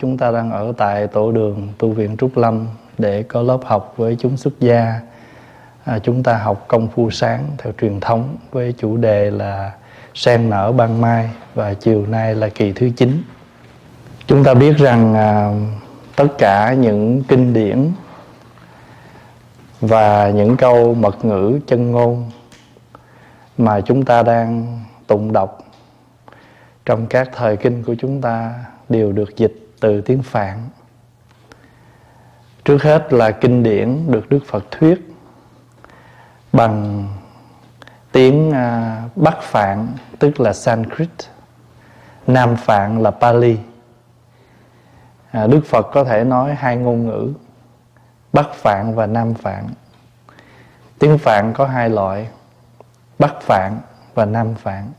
Chúng ta đang ở tại tổ đường tu viện Trúc Lâm để có lớp học với chúng xuất gia. À, chúng ta học công phu sáng theo truyền thống với chủ đề là sen nở ban mai và chiều nay là kỳ thứ 9. Chúng ta biết rằng à, tất cả những kinh điển và những câu mật ngữ chân ngôn mà chúng ta đang tụng đọc trong các thời kinh của chúng ta đều được dịch từ tiếng Phạn. Trước hết là kinh điển được Đức Phật thuyết bằng tiếng à, Bắc Phạn tức là Sanskrit, Nam Phạn là Pali. À, Đức Phật có thể nói hai ngôn ngữ Bắc Phạn và Nam Phạn. Tiếng Phạn có hai loại, Bắc Phạn và Nam Phạn.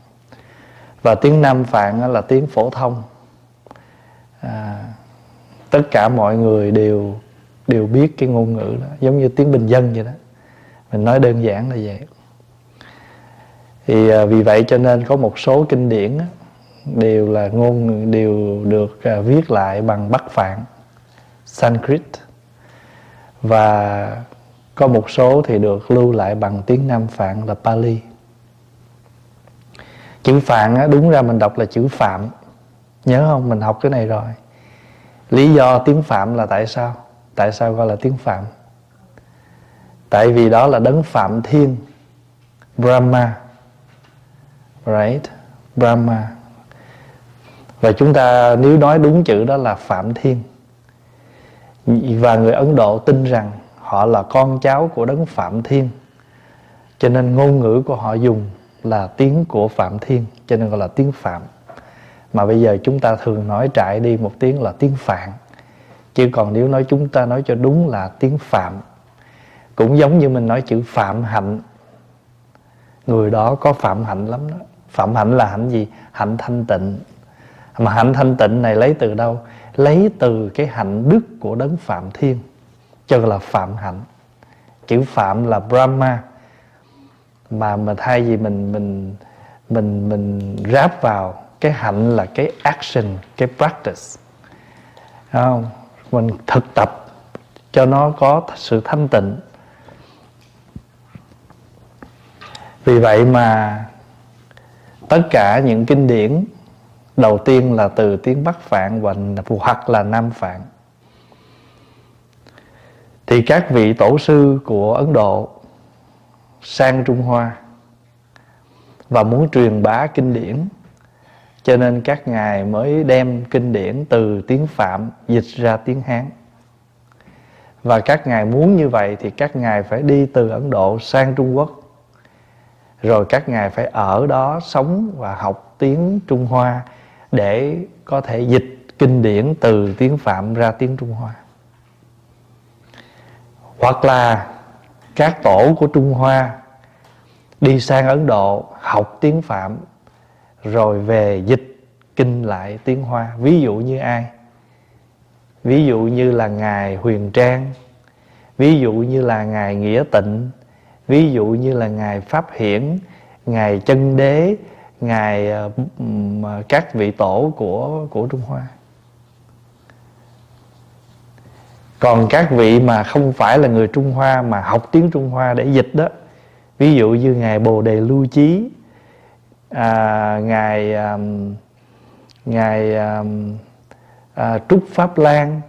Và tiếng Nam Phạn là tiếng phổ thông à, tất cả mọi người đều đều biết cái ngôn ngữ đó giống như tiếng bình dân vậy đó. Mình nói đơn giản là vậy. Thì à, vì vậy cho nên có một số kinh điển đó, đều là ngôn đều được à, viết lại bằng bắc phạn sanskrit. Và có một số thì được lưu lại bằng tiếng nam phạn là pali. Chữ phạn á, đúng ra mình đọc là chữ phạm nhớ không? Mình học cái này rồi. Lý do tiếng phạm là tại sao? Tại sao gọi là tiếng phạm? Tại vì đó là đấng phạm thiên. Brahma. Right? Brahma. Và chúng ta nếu nói đúng chữ đó là phạm thiên. Và người ấn độ tin rằng họ là con cháu của đấng phạm thiên. Cho nên ngôn ngữ của họ dùng là tiếng của phạm thiên, cho nên gọi là tiếng phạm mà bây giờ chúng ta thường nói trại đi một tiếng là tiếng phạn. Chứ còn nếu nói chúng ta nói cho đúng là tiếng phạm, cũng giống như mình nói chữ phạm hạnh. Người đó có phạm hạnh lắm đó. Phạm hạnh là hạnh gì? Hạnh thanh tịnh. Mà hạnh thanh tịnh này lấy từ đâu? Lấy từ cái hạnh đức của đấng phạm thiên. Cho là phạm hạnh. Chữ phạm là brahma. Mà mà thay vì mình mình mình mình ráp vào cái hạnh là cái action, cái practice. Không? Mình thực tập cho nó có sự thanh tịnh. Vì vậy mà tất cả những kinh điển đầu tiên là từ tiếng bắc phạn và hoặc là nam phạn. Thì các vị tổ sư của ấn độ sang trung hoa và muốn truyền bá kinh điển cho nên các ngài mới đem kinh điển từ tiếng Phạm dịch ra tiếng Hán. Và các ngài muốn như vậy thì các ngài phải đi từ Ấn Độ sang Trung Quốc. Rồi các ngài phải ở đó sống và học tiếng Trung Hoa để có thể dịch kinh điển từ tiếng Phạm ra tiếng Trung Hoa. Hoặc là các tổ của Trung Hoa đi sang Ấn Độ học tiếng Phạm rồi về dịch kinh lại tiếng Hoa. Ví dụ như ai? Ví dụ như là ngài Huyền Trang. Ví dụ như là ngài Nghĩa Tịnh. Ví dụ như là ngài Pháp Hiển. Ngài Chân Đế. Ngài ờ, ờ, các vị tổ của của Trung Hoa. Còn các vị mà không phải là người Trung Hoa mà học tiếng Trung Hoa để dịch đó, ví dụ như ngài Bồ Đề Lưu Chí à, ngài à, ngài à, à, trúc pháp lan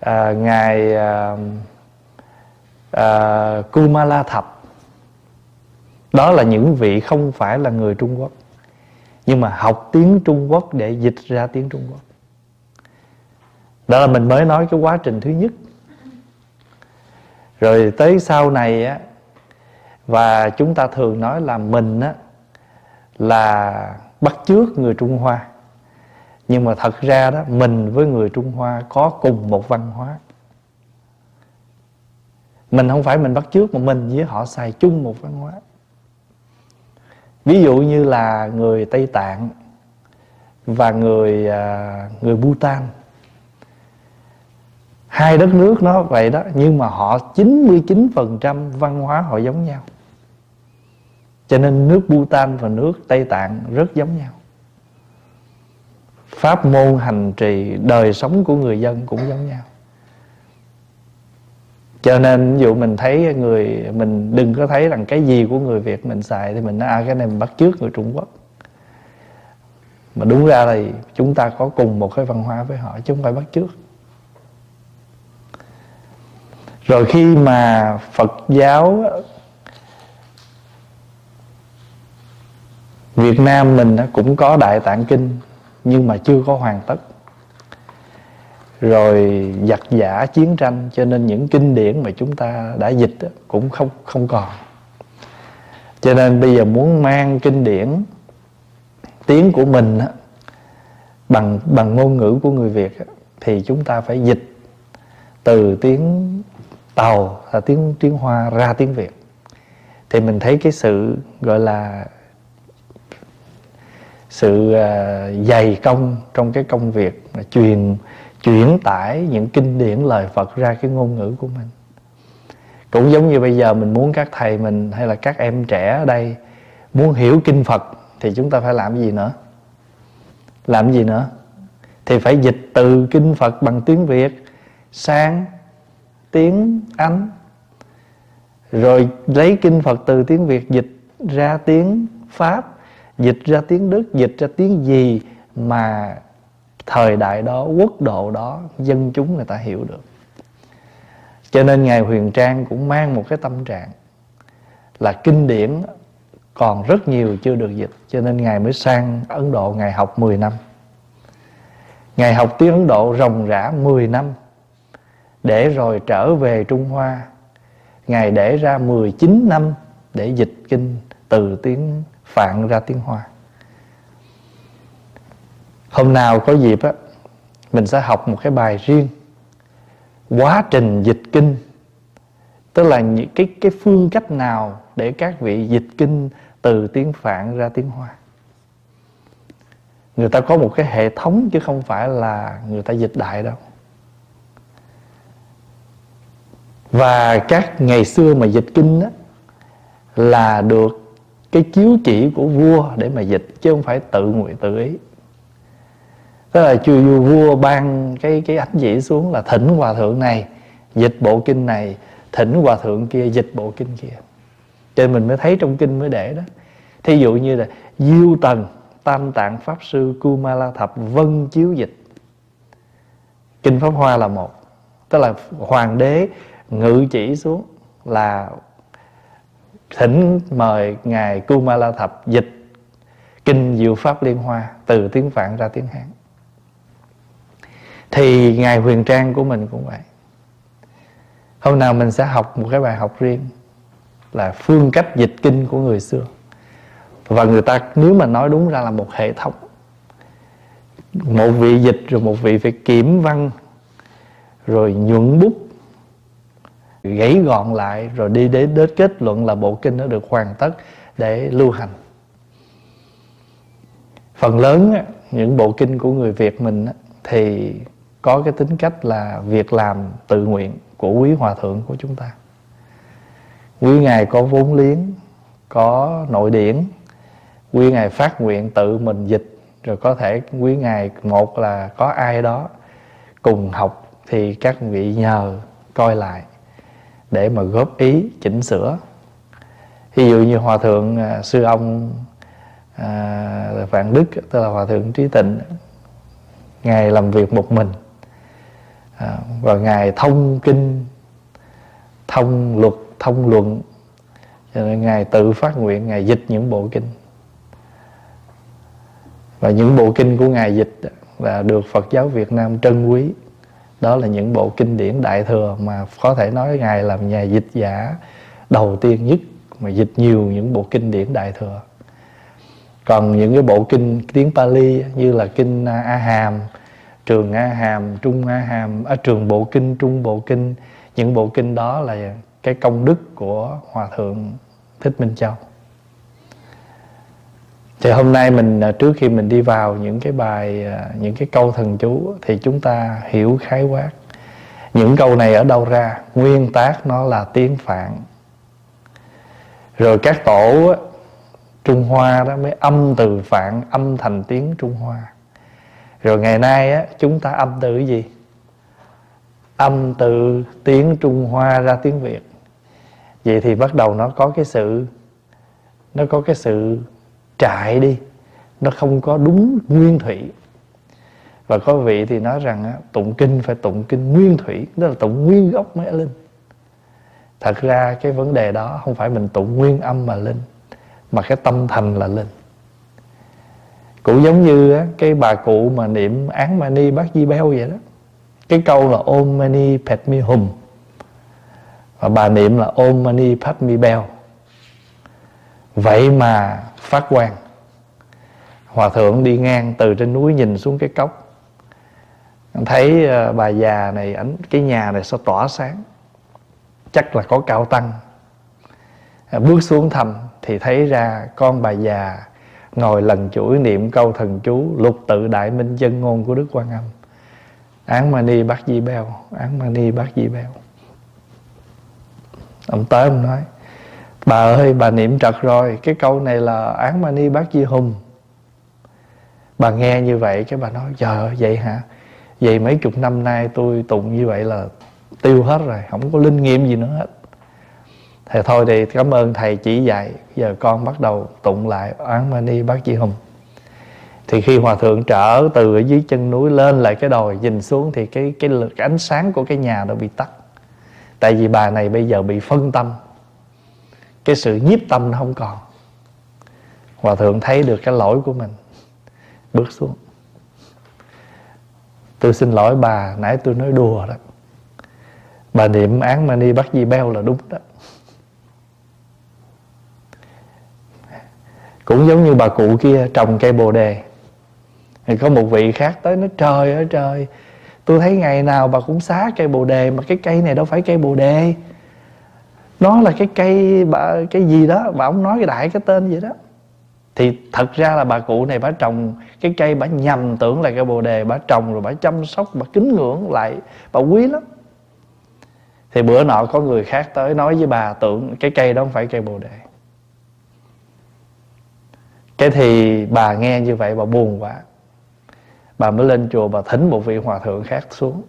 à, ngài à, à, kumala thập. Đó là những vị không phải là người trung quốc nhưng mà học tiếng trung quốc để dịch ra tiếng trung quốc. Đó là mình mới nói cái quá trình thứ nhất. Rồi tới sau này á và chúng ta thường nói là mình á là bắt chước người Trung Hoa. Nhưng mà thật ra đó, mình với người Trung Hoa có cùng một văn hóa. Mình không phải mình bắt chước mà mình với họ xài chung một văn hóa. Ví dụ như là người Tây Tạng và người à, người Bhutan. Hai đất nước nó vậy đó, nhưng mà họ 99% văn hóa họ giống nhau cho nên nước Bhutan và nước Tây Tạng rất giống nhau. Pháp môn hành trì, đời sống của người dân cũng giống nhau. Cho nên ví dụ mình thấy người, mình đừng có thấy rằng cái gì của người việt mình xài thì mình nói à cái này mình bắt trước người trung quốc. Mà đúng ra thì chúng ta có cùng một cái văn hóa với họ chứ không phải bắt trước rồi khi mà phật giáo việt nam mình cũng có đại tạng kinh, nhưng mà chưa có hoàn tất. Rồi giặc giả chiến tranh, cho nên những kinh điển mà chúng ta đã dịch cũng không không còn. Cho nên bây giờ muốn mang kinh điển, tiếng của mình bằng bằng ngôn ngữ của người Việt thì chúng ta phải dịch từ tiếng tàu là tiếng tiếng Hoa ra tiếng Việt. Thì mình thấy cái sự gọi là sự à, dày công trong cái công việc mà truyền, chuyển tải những kinh điển lời Phật ra cái ngôn ngữ của mình. Cũng giống như bây giờ mình muốn các thầy mình hay là các em trẻ ở đây muốn hiểu kinh Phật thì chúng ta phải làm gì nữa? Làm gì nữa? Thì phải dịch từ kinh Phật bằng tiếng Việt sang tiếng Anh. Rồi lấy kinh Phật từ tiếng Việt dịch ra tiếng Pháp dịch ra tiếng Đức, dịch ra tiếng gì mà thời đại đó, quốc độ đó, dân chúng người ta hiểu được. Cho nên ngài huyền trang cũng mang một cái tâm trạng là kinh điển còn rất nhiều chưa được dịch, cho nên ngài mới sang ấn độ ngài học 10 năm. Ngài học tiếng ấn độ ròng rã 10 năm, để rồi trở về trung hoa. Ngài để ra 19 năm để dịch kinh từ tiếng phạn ra tiếng hoa. Hôm nào có dịp á, mình sẽ học một cái bài riêng, quá trình dịch kinh. Tức là những cái cái phương cách nào để các vị dịch kinh từ tiếng phạn ra tiếng hoa. Người ta có một cái hệ thống chứ không phải là người ta dịch đại đâu. Và các ngày xưa mà dịch kinh á, là được cái chiếu chỉ của vua để mà dịch, chứ không phải tự nguyện tự ý. Tức là chưa vua ban cái cái ánh chỉ xuống là thỉnh hòa thượng này, dịch bộ kinh này, thỉnh hòa thượng kia, dịch bộ kinh kia. Cho nên mình mới thấy trong kinh mới để đó. Thí dụ như là diêu tần, tam tạng pháp sư, kumala thập, vân chiếu dịch. Kinh pháp hoa là một. Tức là hoàng đế ngự chỉ xuống là thỉnh mời ngài kumala thập dịch kinh diệu pháp liên hoa từ tiếng phạn ra tiếng hán. Thì ngài huyền trang của mình cũng vậy. Hôm nào mình sẽ học một cái bài học riêng là phương cách dịch kinh của người xưa. Và người ta nếu mà nói đúng ra là một hệ thống. Một vị dịch rồi một vị phải kiểm văn, rồi nhuận bút gãy gọn lại rồi đi đến đến kết luận là bộ kinh nó được hoàn tất để lưu hành. Phần lớn những bộ kinh của người việt mình thì có cái tính cách là việc làm tự nguyện của quý hòa thượng của chúng ta. Quý ngài có vốn liếng, có nội điển, quý ngài phát nguyện tự mình dịch, rồi có thể quý ngài một là có ai đó cùng học thì các vị nhờ coi lại để mà góp ý chỉnh sửa. Ví dụ như hòa thượng à, sư ông à, vạn đức tức là hòa thượng trí tịnh ngài làm việc một mình à, và ngài thông kinh thông luật thông luận. Cho nên ngài tự phát nguyện ngài dịch những bộ kinh. Và những bộ kinh của ngài dịch là được Phật giáo Việt Nam trân quý đó là những bộ kinh điển đại thừa mà có thể nói ngài làm nhà dịch giả đầu tiên nhất mà dịch nhiều những bộ kinh điển đại thừa còn những cái bộ kinh tiếng Pali như là kinh A Hàm trường A Hàm, Trung A Hàm, ở à, trường Bộ Kinh, Trung Bộ Kinh, những bộ kinh đó là cái công đức của Hòa Thượng Thích Minh Châu. Thì hôm nay mình à, trước khi mình đi vào những cái bài, à, những cái câu thần chú thì chúng ta hiểu khái quát. Những câu này ở đâu ra? Nguyên tác nó là tiếng Phạn. Rồi các tổ Trung Hoa đó mới âm từ Phạn âm thành tiếng Trung Hoa rồi ngày nay á chúng ta âm từ gì âm từ tiếng trung hoa ra tiếng việt vậy thì bắt đầu nó có cái sự nó có cái sự trại đi. Nó không có đúng nguyên thủy. Và có vị thì nói rằng á, tụng kinh phải tụng kinh nguyên thủy đó là tụng nguyên gốc mới linh. Thật ra cái vấn đề đó không phải mình tụng nguyên âm mà linh mà cái tâm thành là linh. Cũng giống như á, cái bà cụ mà niệm án mani bát di beo vậy đó. Cái câu là ôm mani padme hum và bà niệm là ôm mani padme beo vậy mà phát quang. Hòa thượng đi ngang từ trên núi nhìn xuống cái cốc. Thấy ờ, bà già này ảnh, cái nhà này sao tỏa sáng? Chắc là có cao tăng. Ờ, bước xuống thăm thì thấy ra con bà già ngồi lần chuỗi niệm câu thần chú lục tự đại minh chân ngôn của đức quan âm. Án mani bát di beo, án mani bát di beo. Ông tới ông nói bà ơi bà niệm trật rồi. Cái câu này là án mani bát di hùng. Bà nghe như vậy cái bà nói chờ vậy hả? Vậy mấy chục năm nay tôi tụng như vậy là tiêu hết rồi không có linh nghiệm gì nữa hết. Thì thôi thì cảm ơn thầy chỉ dạy. Giờ con bắt đầu tụng lại án mani bát di hùng. Thì khi hòa thượng trở từ ở dưới chân núi lên lại cái đồi nhìn xuống thì cái cái, cái ánh sáng của cái nhà nó bị tắt. Tại vì bà này bây giờ bị phân tâm cái sự nhiếp tâm nó không còn. Hòa thượng thấy được cái lỗi của mình, bước xuống. Tôi xin lỗi bà, nãy tôi nói đùa đó. Bà niệm án mani bắt di beo là đúng đó. Cũng giống như bà cụ kia trồng cây bồ đề. Thì có một vị khác tới nói, trời ơi, trời, tôi thấy ngày nào bà cũng xá cây bồ đề, mà cái cây này đâu phải cây bồ đề nó là cái cây bà, cái gì đó, bà ông nói cái đại cái tên vậy đó. Thì thật ra là bà cụ này bà trồng, cái cây bà nhầm tưởng là cây bồ đề bà trồng rồi bà chăm sóc, bà kính ngưỡng lại, bà quý lắm. Thì bữa nọ có người khác tới nói với bà tưởng cái cây đó không phải cây bồ đề. Cái thì bà nghe như vậy bà buồn quá. Bà mới lên chùa bà thỉnh một vị hòa thượng khác xuống.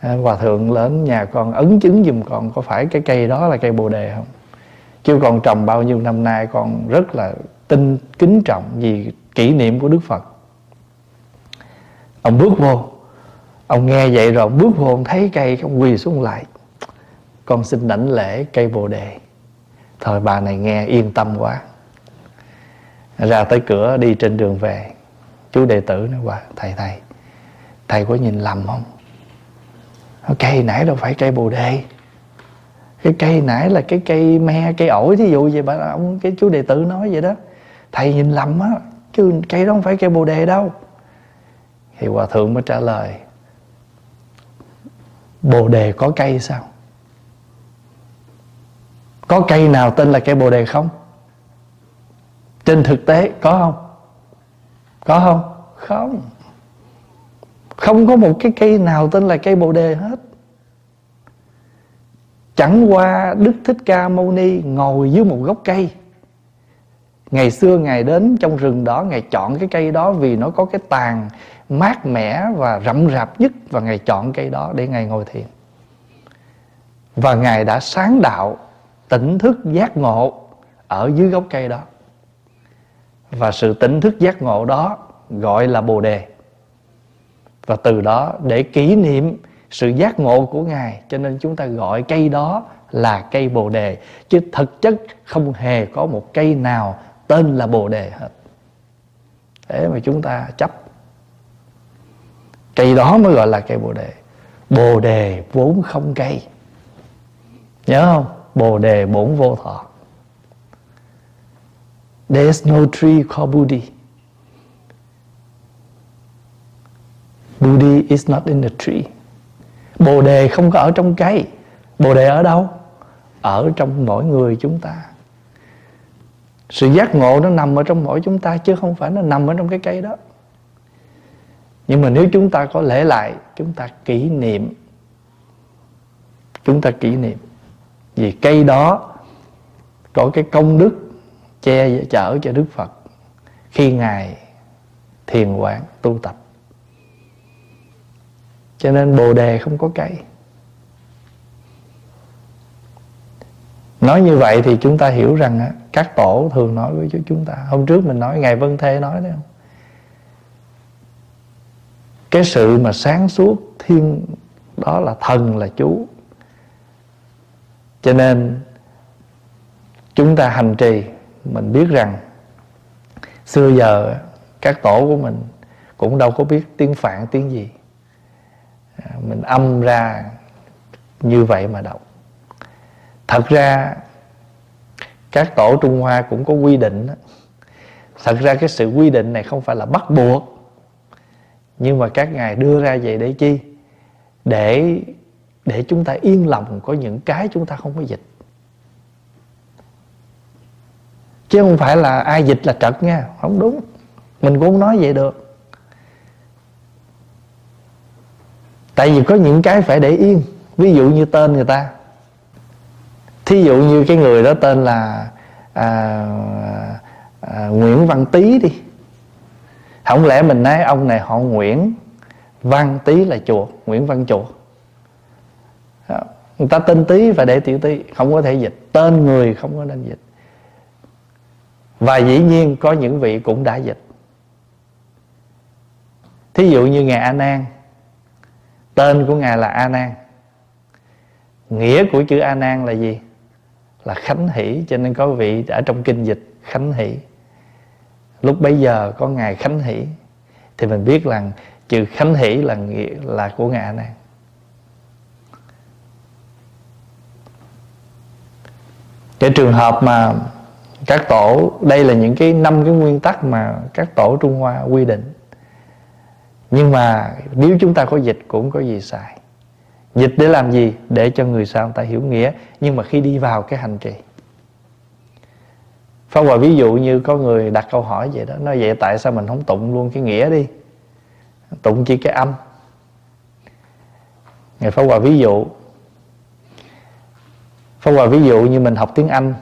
À, hòa thượng lớn nhà con ấn chứng giùm con có phải cái cây đó là cây bồ đề không? Chứ con trồng bao nhiêu năm nay con rất là tin, kính trọng vì kỷ niệm của đức phật. Ông bước vô. Ông nghe vậy rồi bước vô, ông thấy cây ông quỳ xuống lại. Con xin đảnh lễ cây bồ đề. Thời bà này nghe yên tâm quá. Ra tới cửa, đi trên đường về. Chú đệ tử nói qua thầy thầy thầy có nhìn lầm không? Cây nãy đâu phải cây bồ đề. Cái cây nãy là cái cây me, cây ổi, thí dụ vậy bà, ông, cái chú đệ tử nói vậy đó. Thầy nhìn lầm á, chứ cây đó không phải cây bồ đề đâu. Thì hòa thượng mới trả lời, bồ đề có cây sao? Có cây nào tên là cây bồ đề không? Trên thực tế có không? Có không? Không không có một cái cây nào tên là cây bồ đề hết. Chẳng qua đức thích ca mâu ni ngồi dưới một gốc cây. Ngày xưa ngài đến trong rừng đó, ngài chọn cái cây đó vì nó có cái tàn mát mẻ và rậm rạp nhất, và ngài chọn cây đó để ngài ngồi thiền. Và ngài đã sáng đạo tỉnh thức giác ngộ ở dưới gốc cây đó. Và sự tỉnh thức giác ngộ đó gọi là bồ đề và từ đó để kỷ niệm sự giác ngộ của ngài, cho nên chúng ta gọi cây đó là cây bồ đề. Chứ thực chất không hề có một cây nào tên là bồ đề hết. Thế mà chúng ta chấp. Cây đó mới gọi là cây bồ đề. Bồ đề vốn không cây. Nhớ không? Bồ đề bổn vô thọ. There's no tree called Bodhi. Buddhi is not in the tree. Bồ đề không có ở trong cây. Bồ đề ở đâu? Ở trong mỗi người chúng ta. Sự giác ngộ nó nằm ở trong mỗi chúng ta chứ không phải nó nằm ở trong cái cây đó. Nhưng mà nếu chúng ta có lễ lại, chúng ta kỷ niệm. Chúng ta kỷ niệm. Vì cây đó có cái công đức che chở cho Đức Phật khi Ngài thiền quán tu tập cho nên bồ đề không có cây nói như vậy thì chúng ta hiểu rằng các tổ thường nói với chúng ta. Hôm trước mình nói, ngài vân thê nói đấy không? Cái sự mà sáng suốt thiên, đó là thần là chú. Cho nên chúng ta hành trì, mình biết rằng xưa giờ các tổ của mình cũng đâu có biết tiếng phạn, tiếng gì. À, mình âm ra như vậy mà đọc. Thật ra, các tổ trung hoa cũng có quy định đó. thật ra cái sự quy định này không phải là bắt buộc, nhưng mà các ngài đưa ra vậy để chi? Để để chúng ta yên lòng có những cái chúng ta không có dịch. Chứ không phải là ai dịch là trật nha, không đúng. Mình cũng không nói vậy được. Tại vì có những cái phải để yên. Ví dụ như tên người ta. Thí dụ như cái người đó tên là à, à, Nguyễn Văn Tý đi. Không lẽ mình nói ông này họ Nguyễn Văn Tý là chùa Nguyễn Văn chùa? Người ta tên Tý và để tiểu Tý không có thể dịch. Tên người không có nên dịch. Và dĩ nhiên có những vị cũng đã dịch. Thí dụ như ngài a nan tên của ngài là a nan. Nghĩa của chữ a nan là gì? Là khánh hỷ, cho nên có vị ở trong kinh dịch khánh hỷ. Lúc bấy giờ có ngài khánh hỷ, thì mình biết rằng chữ khánh hỷ là nghĩa là của ngài a nan. Cái trường hợp mà các tổ, đây là những cái năm cái nguyên tắc mà các tổ trung hoa quy định nhưng mà nếu chúng ta có dịch cũng có gì sai dịch để làm gì? Để cho người sao người ta hiểu nghĩa. Nhưng mà khi đi vào cái hành trì. Pháp Hòa ví dụ như có người đặt câu hỏi vậy đó. Nói vậy tại sao mình không tụng luôn cái nghĩa đi? Tụng chỉ cái âm. Ngày Pháp Hòa ví dụ. Pháp Hòa ví dụ như mình học tiếng Anh.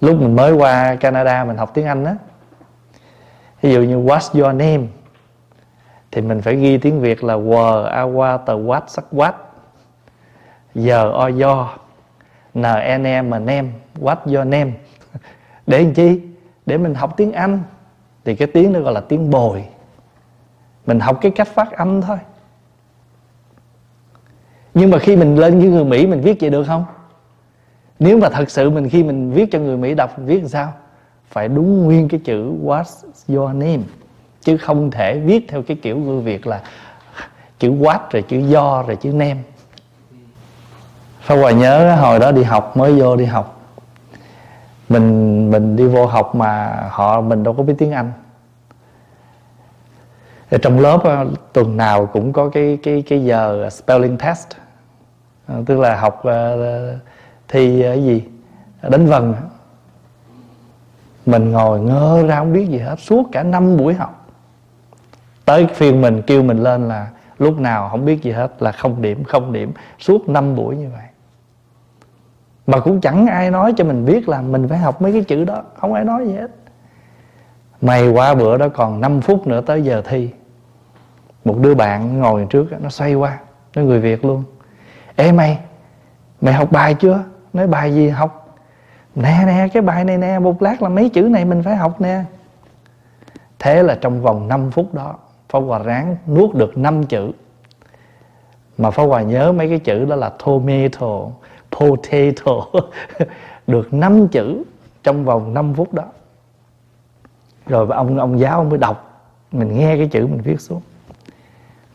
Lúc mình mới qua Canada mình học tiếng Anh á. Ví dụ như, what's your name? Thì mình phải ghi tiếng Việt là quờ a qua tờ quát sắc quát Giờ o do N, N, e, M, name quát do name Để làm chi? Để mình học tiếng Anh. Thì cái tiếng đó gọi là tiếng bồi. Mình học cái cách phát âm thôi. Nhưng mà khi mình lên với người Mỹ Mình viết vậy được không? nếu mà thật sự mình khi mình viết cho người mỹ đọc viết sao? Phải đúng nguyên cái chữ what's your name chứ không thể viết theo cái kiểu người việt là chữ quát rồi chữ do rồi chữ nem. Pháp Hòa nhớ hồi đó đi học, mới vô đi học. Mình mình đi vô học mà họ, mình đâu có biết tiếng Anh. Ở trong lớp ờ, tuần nào cũng có cái cái cái giờ spelling test. Ờ, tức là học ờ, thi cái gì? Đánh vần. Mình ngồi ngơ ra không biết gì hết, suốt cả năm buổi học tới phiên mình kêu mình lên là lúc nào không biết gì hết, là không điểm không điểm. Suốt năm buổi như vậy. Mà cũng chẳng ai nói cho mình biết là mình phải học mấy cái chữ đó. Không ai nói gì hết. Mày qua bữa đó còn 5 phút nữa tới giờ thi. Một đứa bạn ngồi trước nó xoay qua, nó người việt luôn. Ê, mày mày học bài chưa? Nói bài gì học? Nè nè, cái bài này nè, một lát là mấy chữ này mình phải học nè. Thế là trong vòng 5 phút đó Pháp Hòa ráng nuốt được 5 chữ. Mà Pháp Hòa nhớ mấy cái chữ đó là tomato, potato. Được 5 chữ trong vòng 5 phút đó. Rồi ông ông giáo ông mới đọc. Mình nghe cái chữ mình viết xuống.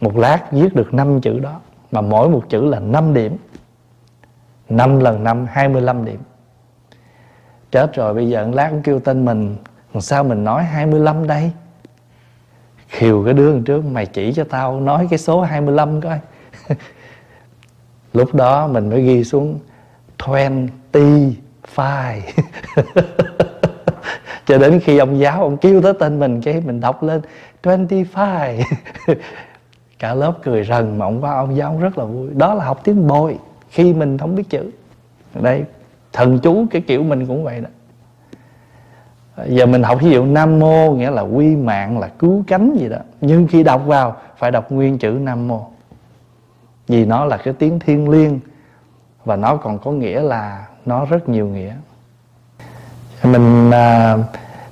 Một lát viết được 5 chữ đó. Mà mỗi một chữ là 5 điểm. 5 lần 5 25 điểm. Chết rồi, bây giờ lát cũng kêu tên mình. Sao mình nói 25 đây? Khiều cái đứa trước, Mày chỉ cho tao nói cái số 25 coi. Lúc đó mình mới ghi xuống 25 Cho đến khi ông giáo Ông kêu tới tên mình, Cái mình đọc lên 25 Cả lớp cười rần Mà ông qua ông giáo rất là vui. Đó là học tiếng bồi, khi mình không biết chữ. Đây thần chú cái kiểu mình cũng vậy đó giờ mình học ví dụ nam mô nghĩa là quy mạng là cứu cánh gì đó. Nhưng khi đọc vào phải đọc nguyên chữ nam mô. Vì nó là cái tiếng thiên liêng và nó còn có nghĩa là nó rất nhiều nghĩa. Mình à,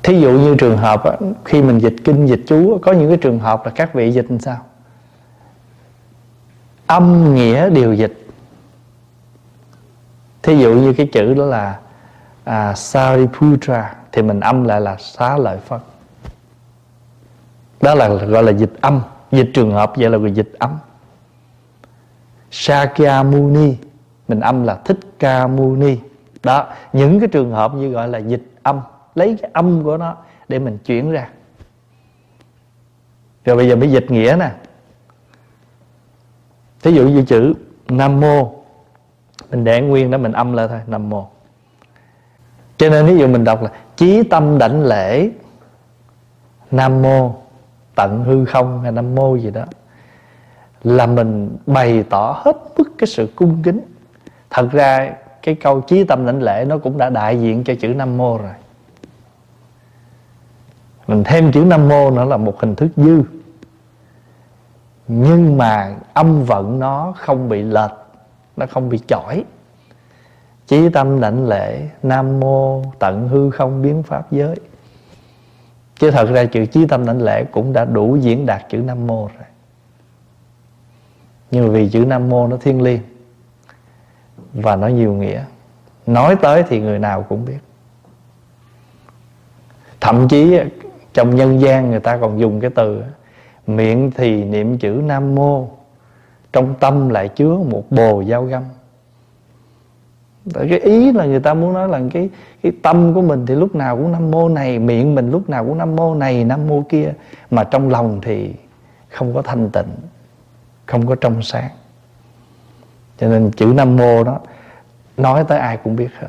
thí dụ như trường hợp á, khi mình dịch kinh dịch chú có những cái trường hợp là các vị dịch làm sao? Âm nghĩa điều dịch. Thí dụ như cái chữ đó là à, Sariputra thì mình âm lại là xá lợi Phật. Đó là gọi là dịch âm dịch trường hợp vậy là gọi dịch âm. Sakyamuni mình âm là thích ca muni. Đó những cái trường hợp như gọi là dịch âm lấy cái âm của nó để mình chuyển ra. Rồi bây giờ mới dịch nghĩa nè. Thí dụ như chữ nam mô mình để nguyên đó mình âm lại thôi nam mô cho nên ví dụ mình đọc là chí tâm đảnh lễ, nam mô tận hư không hay nam mô gì đó, là mình bày tỏ hết mức cái sự cung kính. Thật ra cái câu chí tâm đảnh lễ nó cũng đã đại diện cho chữ nam mô rồi. Mình thêm chữ nam mô nữa là một hình thức dư. Nhưng mà âm vận nó không bị lệch, nó không bị chỏi chí tâm đảnh lễ, nam mô tận hư không biến pháp giới. Chứ thật ra chữ chí tâm đảnh lễ cũng đã đủ diễn đạt chữ nam mô rồi. Nhưng mà vì chữ nam mô nó thiêng liêng và nó nhiều nghĩa. Nói tới thì người nào cũng biết. Thậm chí trong nhân gian người ta còn dùng cái từ, miệng thì niệm chữ nam mô, trong tâm lại chứa một bồ dao găm tại cái ý là người ta muốn nói là cái cái tâm của mình thì lúc nào cũng nam mô này, miệng mình lúc nào cũng nam mô này, nam mô kia. Mà trong lòng thì không có thanh tịnh, không có trong sáng. Cho nên chữ nam mô đó, nói tới ai cũng biết hết.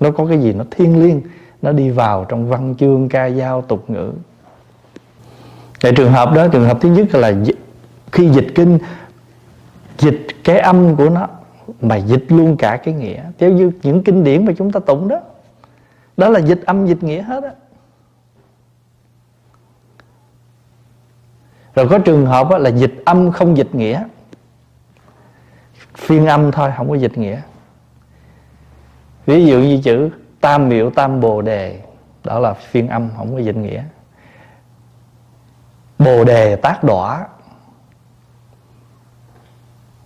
Nó có cái gì nó thiêng liêng, nó đi vào trong văn chương, ca dao, tục ngữ. Cái trường hợp đó, trường hợp thứ nhất là khi dịch kinh, dịch cái âm của nó mà dịch luôn cả cái nghĩa. Theo như những kinh điển mà chúng ta tụng đó đó là dịch âm, dịch nghĩa hết á. Rồi có trường hợp là dịch âm không dịch nghĩa. Phiên âm thôi, không có dịch nghĩa. Ví dụ như chữ tam miệu, tam bồ đề, đó là phiên âm, không có dịch nghĩa. Bồ đề tác đỏ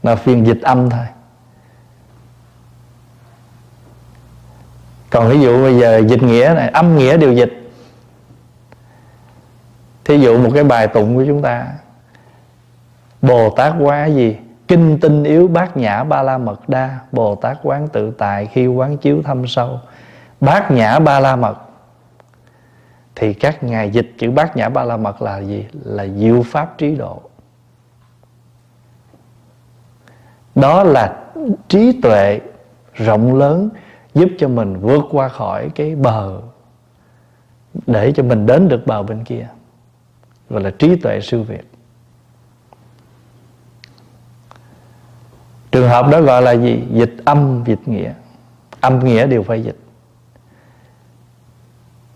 là phiên dịch âm thôi. Còn ví dụ bây giờ dịch nghĩa này, âm nghĩa đều dịch. Thí dụ một cái bài tụng của chúng ta, bồ tát quá gì? Kinh tinh yếu bát nhã ba la mật đa, bồ tát quán tự tại khi quán chiếu thâm sâu. Bát nhã ba la mật. Thì các ngài dịch chữ bát nhã ba la mật là gì? Là diệu pháp trí độ. Đó là trí tuệ rộng lớn giúp cho mình vượt qua khỏi cái bờ, để cho mình đến được bờ bên kia, gọi là trí tuệ siêu việt. Trường hợp đó gọi là gì? Dịch âm, dịch nghĩa. Âm nghĩa đều phải dịch.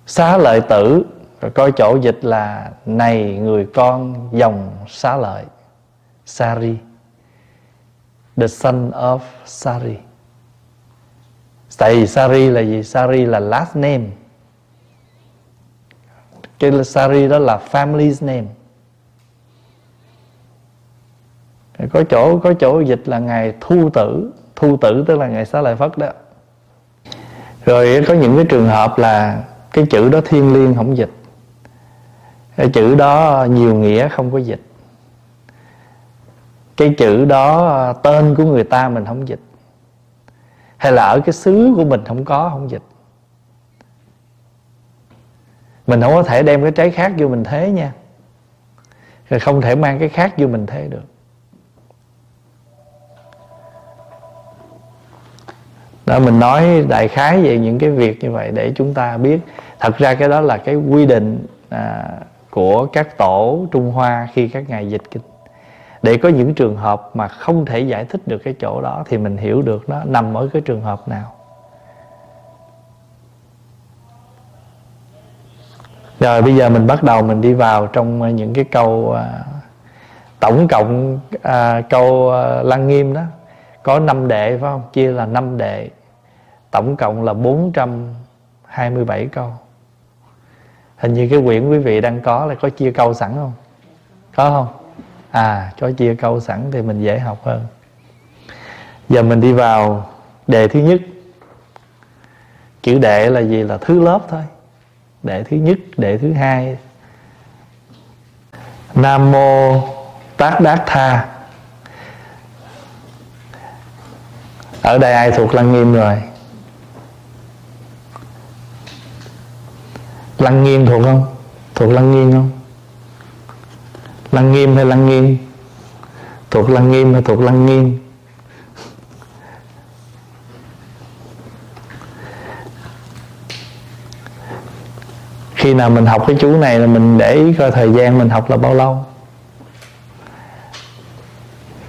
Xá lợi tử, rồi coi chỗ dịch là này người con dòng xá lợi, sari. The son of sari tại vì sari là gì? Sari là last name. Cái sari đó là family's name. Có chỗ có chỗ dịch là ngày thu tử. Thu tử tức là ngày xá lợi phất đó. Rồi có những cái trường hợp là cái chữ đó thiên liêng không dịch. Cái chữ đó nhiều nghĩa không có dịch. Cái chữ đó, tên của người ta mình không dịch hay là ở cái xứ của mình không có không dịch? Mình không có thể đem cái trái khác vô mình thế nha. Rồi không thể mang cái khác vô mình thế được. Đó mình nói đại khái về những cái việc như vậy để chúng ta biết. Thật ra cái đó là cái quy định à, của các tổ Trung Hoa khi các ngài dịch kinh để có những trường hợp mà không thể giải thích được cái chỗ đó thì mình hiểu được nó nằm ở cái trường hợp nào. Rồi bây giờ mình bắt đầu mình đi vào trong ờ, những cái câu à, tổng cộng à, câu à, lăng nghiêm đó. Có 5 đệ phải không? Chia là 5 đệ. Tổng cộng là 427 câu. Hình như cái quyển quý vị đang có là có chia câu sẵn không? Có không? À cho chia câu sẵn thì mình dễ học hơn. Giờ mình đi vào đề thứ nhất. Chữ đệ là gì? Là thứ lớp thôi. Đệ thứ nhất, đệ thứ hai. Nam mô tát đát tha. Ở đây ai thuộc lăng nghiêm rồi? Lăng nghiêm thuộc không? Thuộc lăng nghiêm không? Lăng nghiêm hay lăng nghiêm? Thuộc lăng nghiêm hay thuộc lăng nghiêm? Khi nào mình học cái chú này là mình để ý coi thời gian mình học là bao lâu.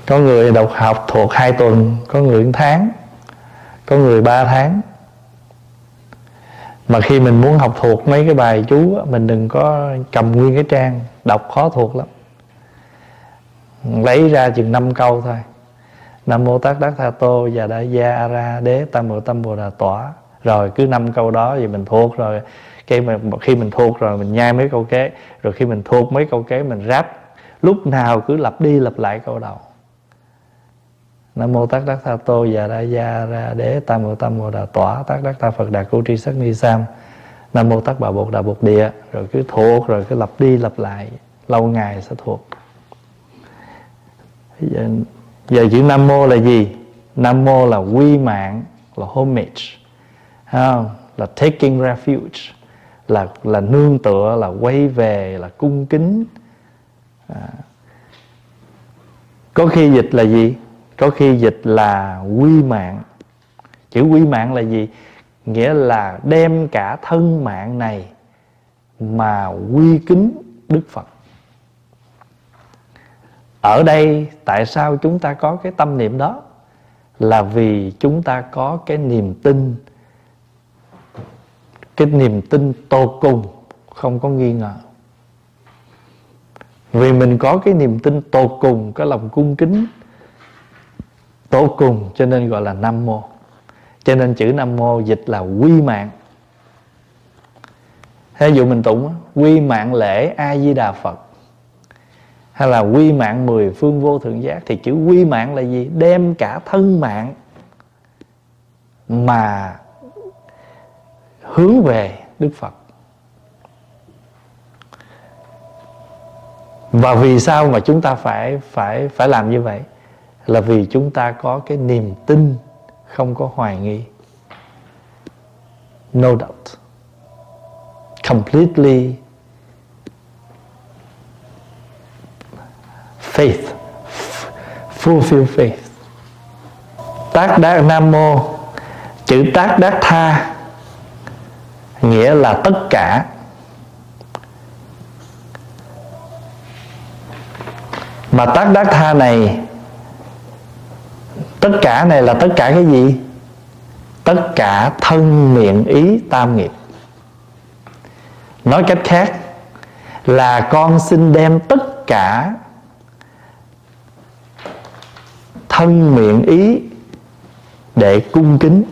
Có người đọc học thuộc hai tuần, có người một tháng, có người ba tháng. Mà khi mình muốn học thuộc mấy cái bài chú mình đừng có cầm nguyên cái trang, đọc khó thuộc lắm lấy ra chừng năm câu thôi. Nam mô tát đắc tha tô và đại gia a ra đế, tam bồ tâm bồ đà tỏa. Rồi cứ năm câu đó thì mình thuộc rồi. Khi mà khi mình thuộc rồi mình nhai mấy câu kế. Rồi khi mình thuộc mấy câu kế mình ráp. Lúc nào cứ lặp đi lặp lại câu đầu. Nam mô tát đắc tha tô và đa gia ra đế, tam bồ tam bồ đà tỏa. Tát đắc ta phật đà cu tri sắc ni sam. Nam mô tát bà bột đà bột địa. Rồi cứ thuộc, rồi cứ lặp đi lặp lại. Lâu ngày sẽ thuộc giờ, giờ chữ nam mô là gì nam mô là quy mạng là homage không? là taking refuge là là nương tựa là quay về là cung kính à. có khi dịch là gì có khi dịch là quy mạng chữ quy mạng là gì nghĩa là đem cả thân mạng này mà quy kính đức phật ở đây tại sao chúng ta có cái tâm niệm đó? Là vì chúng ta có cái niềm tin, cái niềm tin tột cùng, không có nghi ngờ. Vì mình có cái niềm tin tột cùng, cái lòng cung kính tột cùng, cho nên gọi là nam mô. Cho nên chữ nam mô dịch là quy mạng. Thế dụ mình tụng quy mạng lễ a di đà phật hay là quy mạng mười phương vô thượng giác, thì chữ quy mạng là gì? Đem cả thân mạng mà hướng về Đức Phật. Và vì sao mà chúng ta phải phải phải làm như vậy? Là vì chúng ta có cái niềm tin không có hoài nghi. No doubt. Completely faith. Fulfill faith. Tác đát nam mô. Chữ tác đát tha. Nghĩa là tất cả. Mà tác đắc tha này, tất cả này là tất cả cái gì? Tất cả thân miệng ý tam nghiệp. Nói cách khác, là con xin đem tất cả thân miệng ý để cung kính.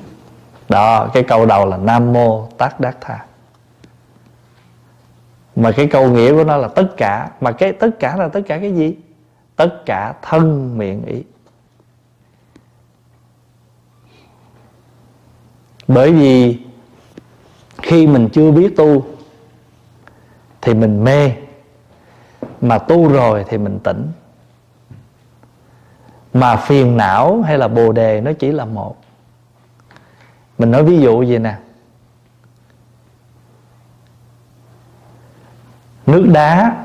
Đó, cái câu đầu là nam mô tác đát tha. Mà cái câu nghĩa của nó là tất cả. Mà cái tất cả là tất cả cái gì? Tất cả thân miệng ý. Bởi vì khi mình chưa biết tu, thì mình mê. Mà tu rồi thì mình tỉnh mà phiền não hay là bồ đề nó chỉ là một. Mình nói ví dụ gì nè. Nước đá.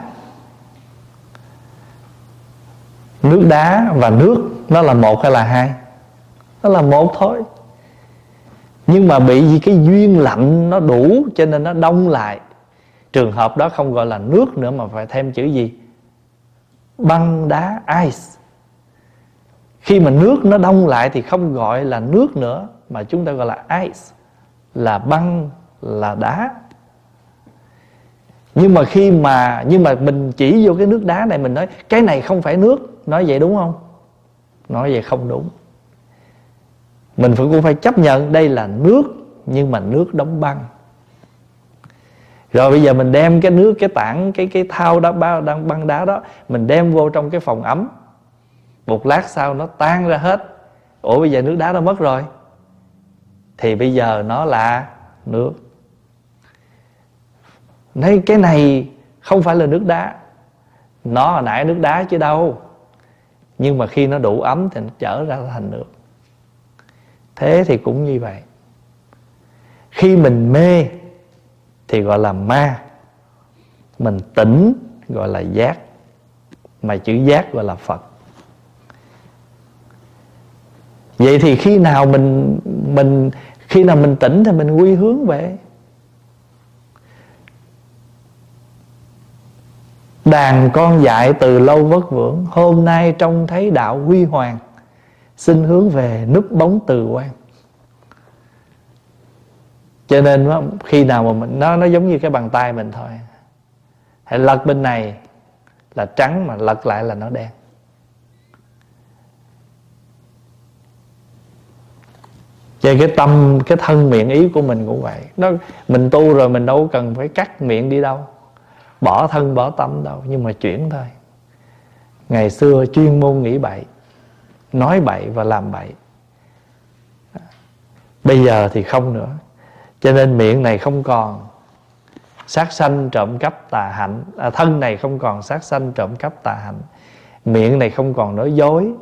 Nước đá và nước nó là một hay là hai? Nó là một thôi. Nhưng mà bị gì cái duyên lạnh nó đủ cho nên nó đông lại. Trường hợp đó không gọi là nước nữa mà phải thêm chữ gì? Băng đá, ice khi mà nước nó đông lại thì không gọi là nước nữa, mà chúng ta gọi là ice, là băng, là đá. Nhưng mà khi mà, nhưng mà mình chỉ vô cái nước đá này mình nói, cái này không phải nước. Nói vậy đúng không? Nói vậy không đúng. Mình vẫn cũng phải chấp nhận đây là nước, nhưng mà nước đóng băng. Rồi bây giờ mình đem cái nước, cái tảng, cái cái thau đó, bao đang băng đá đó, mình đem vô trong cái phòng ấm một lát sau nó tan ra hết. Ủa, bây giờ nước đá nó mất rồi. Thì bây giờ nó là nước. Nói cái này không phải là nước đá. Nó hồi nãy nước đá chứ đâu. Nhưng mà khi nó đủ ấm thì nó trở ra thành nước. Thế thì cũng như vậy. Khi mình mê Thì gọi là ma. Mình tỉnh gọi là giác. Mà chữ giác gọi là Phật. Vậy thì khi nào mình mình, khi nào mình tỉnh thì mình quy hướng về? Đàn con dạy từ lâu vất vưởng, Hôm nay trông thấy đạo huy hoàng, Xin hướng về núp bóng từ quan. Cho nên khi nào mà mình, Nó nó giống như cái bàn tay mình thôi. Hãy lật bên này, Là trắng mà lật lại là nó đen. Vậy cái tâm, cái thân miệng ý của mình cũng vậy. Nó Mình tu rồi mình đâu cần phải cắt miệng đi đâu. Bỏ thân bỏ tâm đâu. Nhưng mà chuyển thôi. Ngày xưa chuyên môn nghĩ bậy Nói bậy và làm bậy. Bây giờ thì không nữa. Cho nên miệng này không còn sát sanh trộm cắp tà hạnh. À, Thân này không còn sát sanh trộm cắp tà hạnh. Miệng này không còn nói dối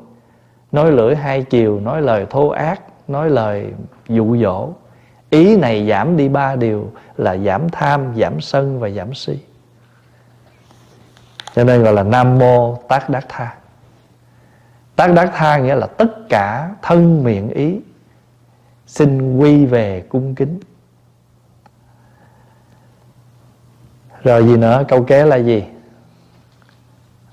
Nói lưỡi hai chiều Nói lời thô ác Nói lời dụ dỗ Ý này giảm đi ba điều Là giảm tham, giảm sân và giảm si. Cho nên gọi là nam mô tác đắc tha. Tác đắc tha nghĩa là tất cả thân miệng ý xin quy về cung kính. Rồi gì nữa? Câu kế là gì?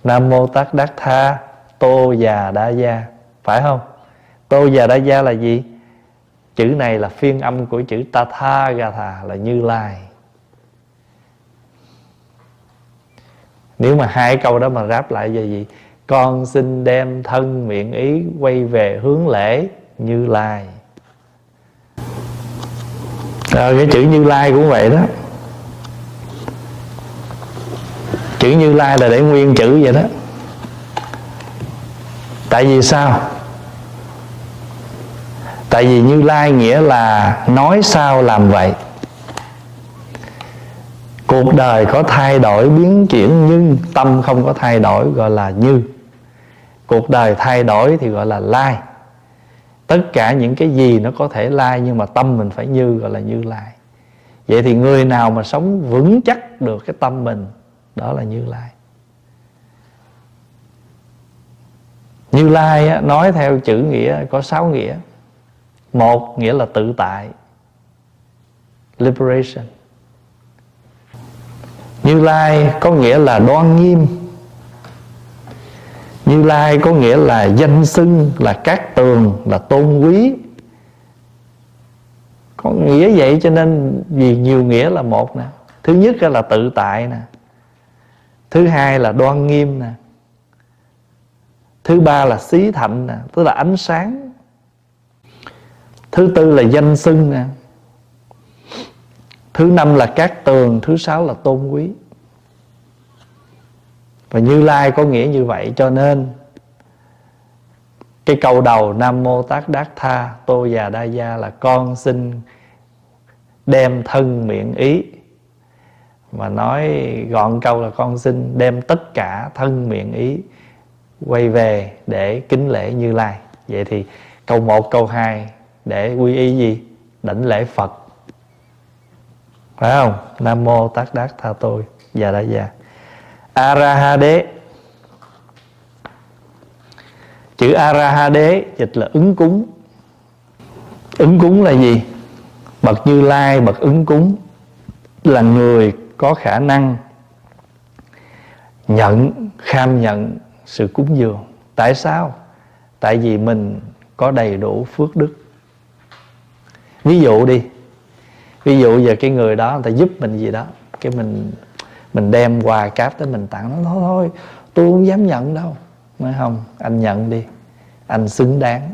Nam mô tác đắc tha tô già đa gia. Phải không? Tô già đa gia là gì? Chữ này là phiên âm của chữ ta tha gà thà là như lai. Nếu mà hai câu đó mà ráp lại về gì? Con xin đem thân miệng ý quay về hướng lễ như lai. Rồi cái chữ như lai cũng vậy đó. Chữ như lai là để nguyên chữ vậy đó. Tại vì sao? Tại vì như lai nghĩa là nói sao làm vậy. Cuộc đời có thay đổi biến chuyển nhưng tâm không có thay đổi, gọi là như. Cuộc đời thay đổi thì gọi là lai. Tất cả những cái gì nó có thể lai nhưng mà tâm mình phải như, gọi là như lai. Vậy thì người nào mà sống vững chắc được cái tâm mình, đó là như lai. Như lai nói theo chữ nghĩa, có sáu nghĩa một nghĩa là tự tại. Liberation. Như lai có nghĩa là đoan nghiêm. Như lai có nghĩa là danh xưng, là cát tường, là tôn quý. Có nghĩa vậy cho nên vì nhiều nghĩa là một nè. Thứ nhất là tự tại nè. Thứ hai là đoan nghiêm nè. Thứ ba là xí thạnh nè, tức là ánh sáng thứ tư là danh xưng nè. Thứ năm là cát tường thứ sáu là tôn quý. Và như lai có nghĩa như vậy cho nên cái câu đầu nam mô tát đát tha tô già đa gia là con xin đem thân miệng ý. Mà nói gọn câu là con xin đem tất cả thân miệng ý quay về để kính lễ như lai. Vậy thì câu 1, câu 2 để quy y gì? Đảnh lễ phật. Phải không? Nam mô tát đát tha tôi. Dạ Và đa gia dạ. arahade chữ arahade dịch là ứng cúng. Ứng cúng là gì? Bậc như lai, bậc ứng cúng là người có khả năng nhận, kham nhận sự cúng dường. Tại sao? Tại vì mình có đầy đủ phước đức ví dụ đi. Ví dụ giờ cái người đó, người ta giúp mình gì đó, cái mình mình đem quà cáp tới mình tặng nó, thôi thôi, tôi không dám nhận đâu. Nói, không, anh nhận đi. Anh xứng đáng.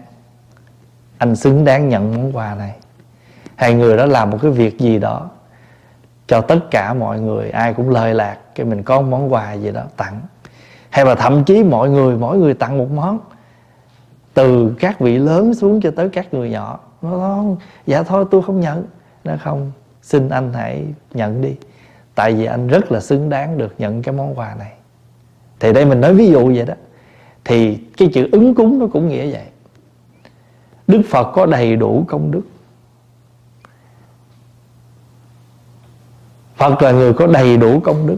Anh xứng đáng nhận món quà này. Hai người đó làm một cái việc gì đó cho tất cả mọi người, ai cũng lời lạc, cái mình có một món quà gì đó tặng. Hay là thậm chí mọi người, mỗi người tặng một món, từ các vị lớn xuống cho tới các người nhỏ nó không dạ thôi, tôi không nhận. Nó không, xin anh hãy nhận đi. Tại vì anh rất là xứng đáng được nhận cái món quà này. Thì đây mình nói ví dụ vậy đó. Thì cái chữ ứng cúng nó cũng nghĩa vậy. Đức phật có đầy đủ công đức. Phật là người có đầy đủ công đức,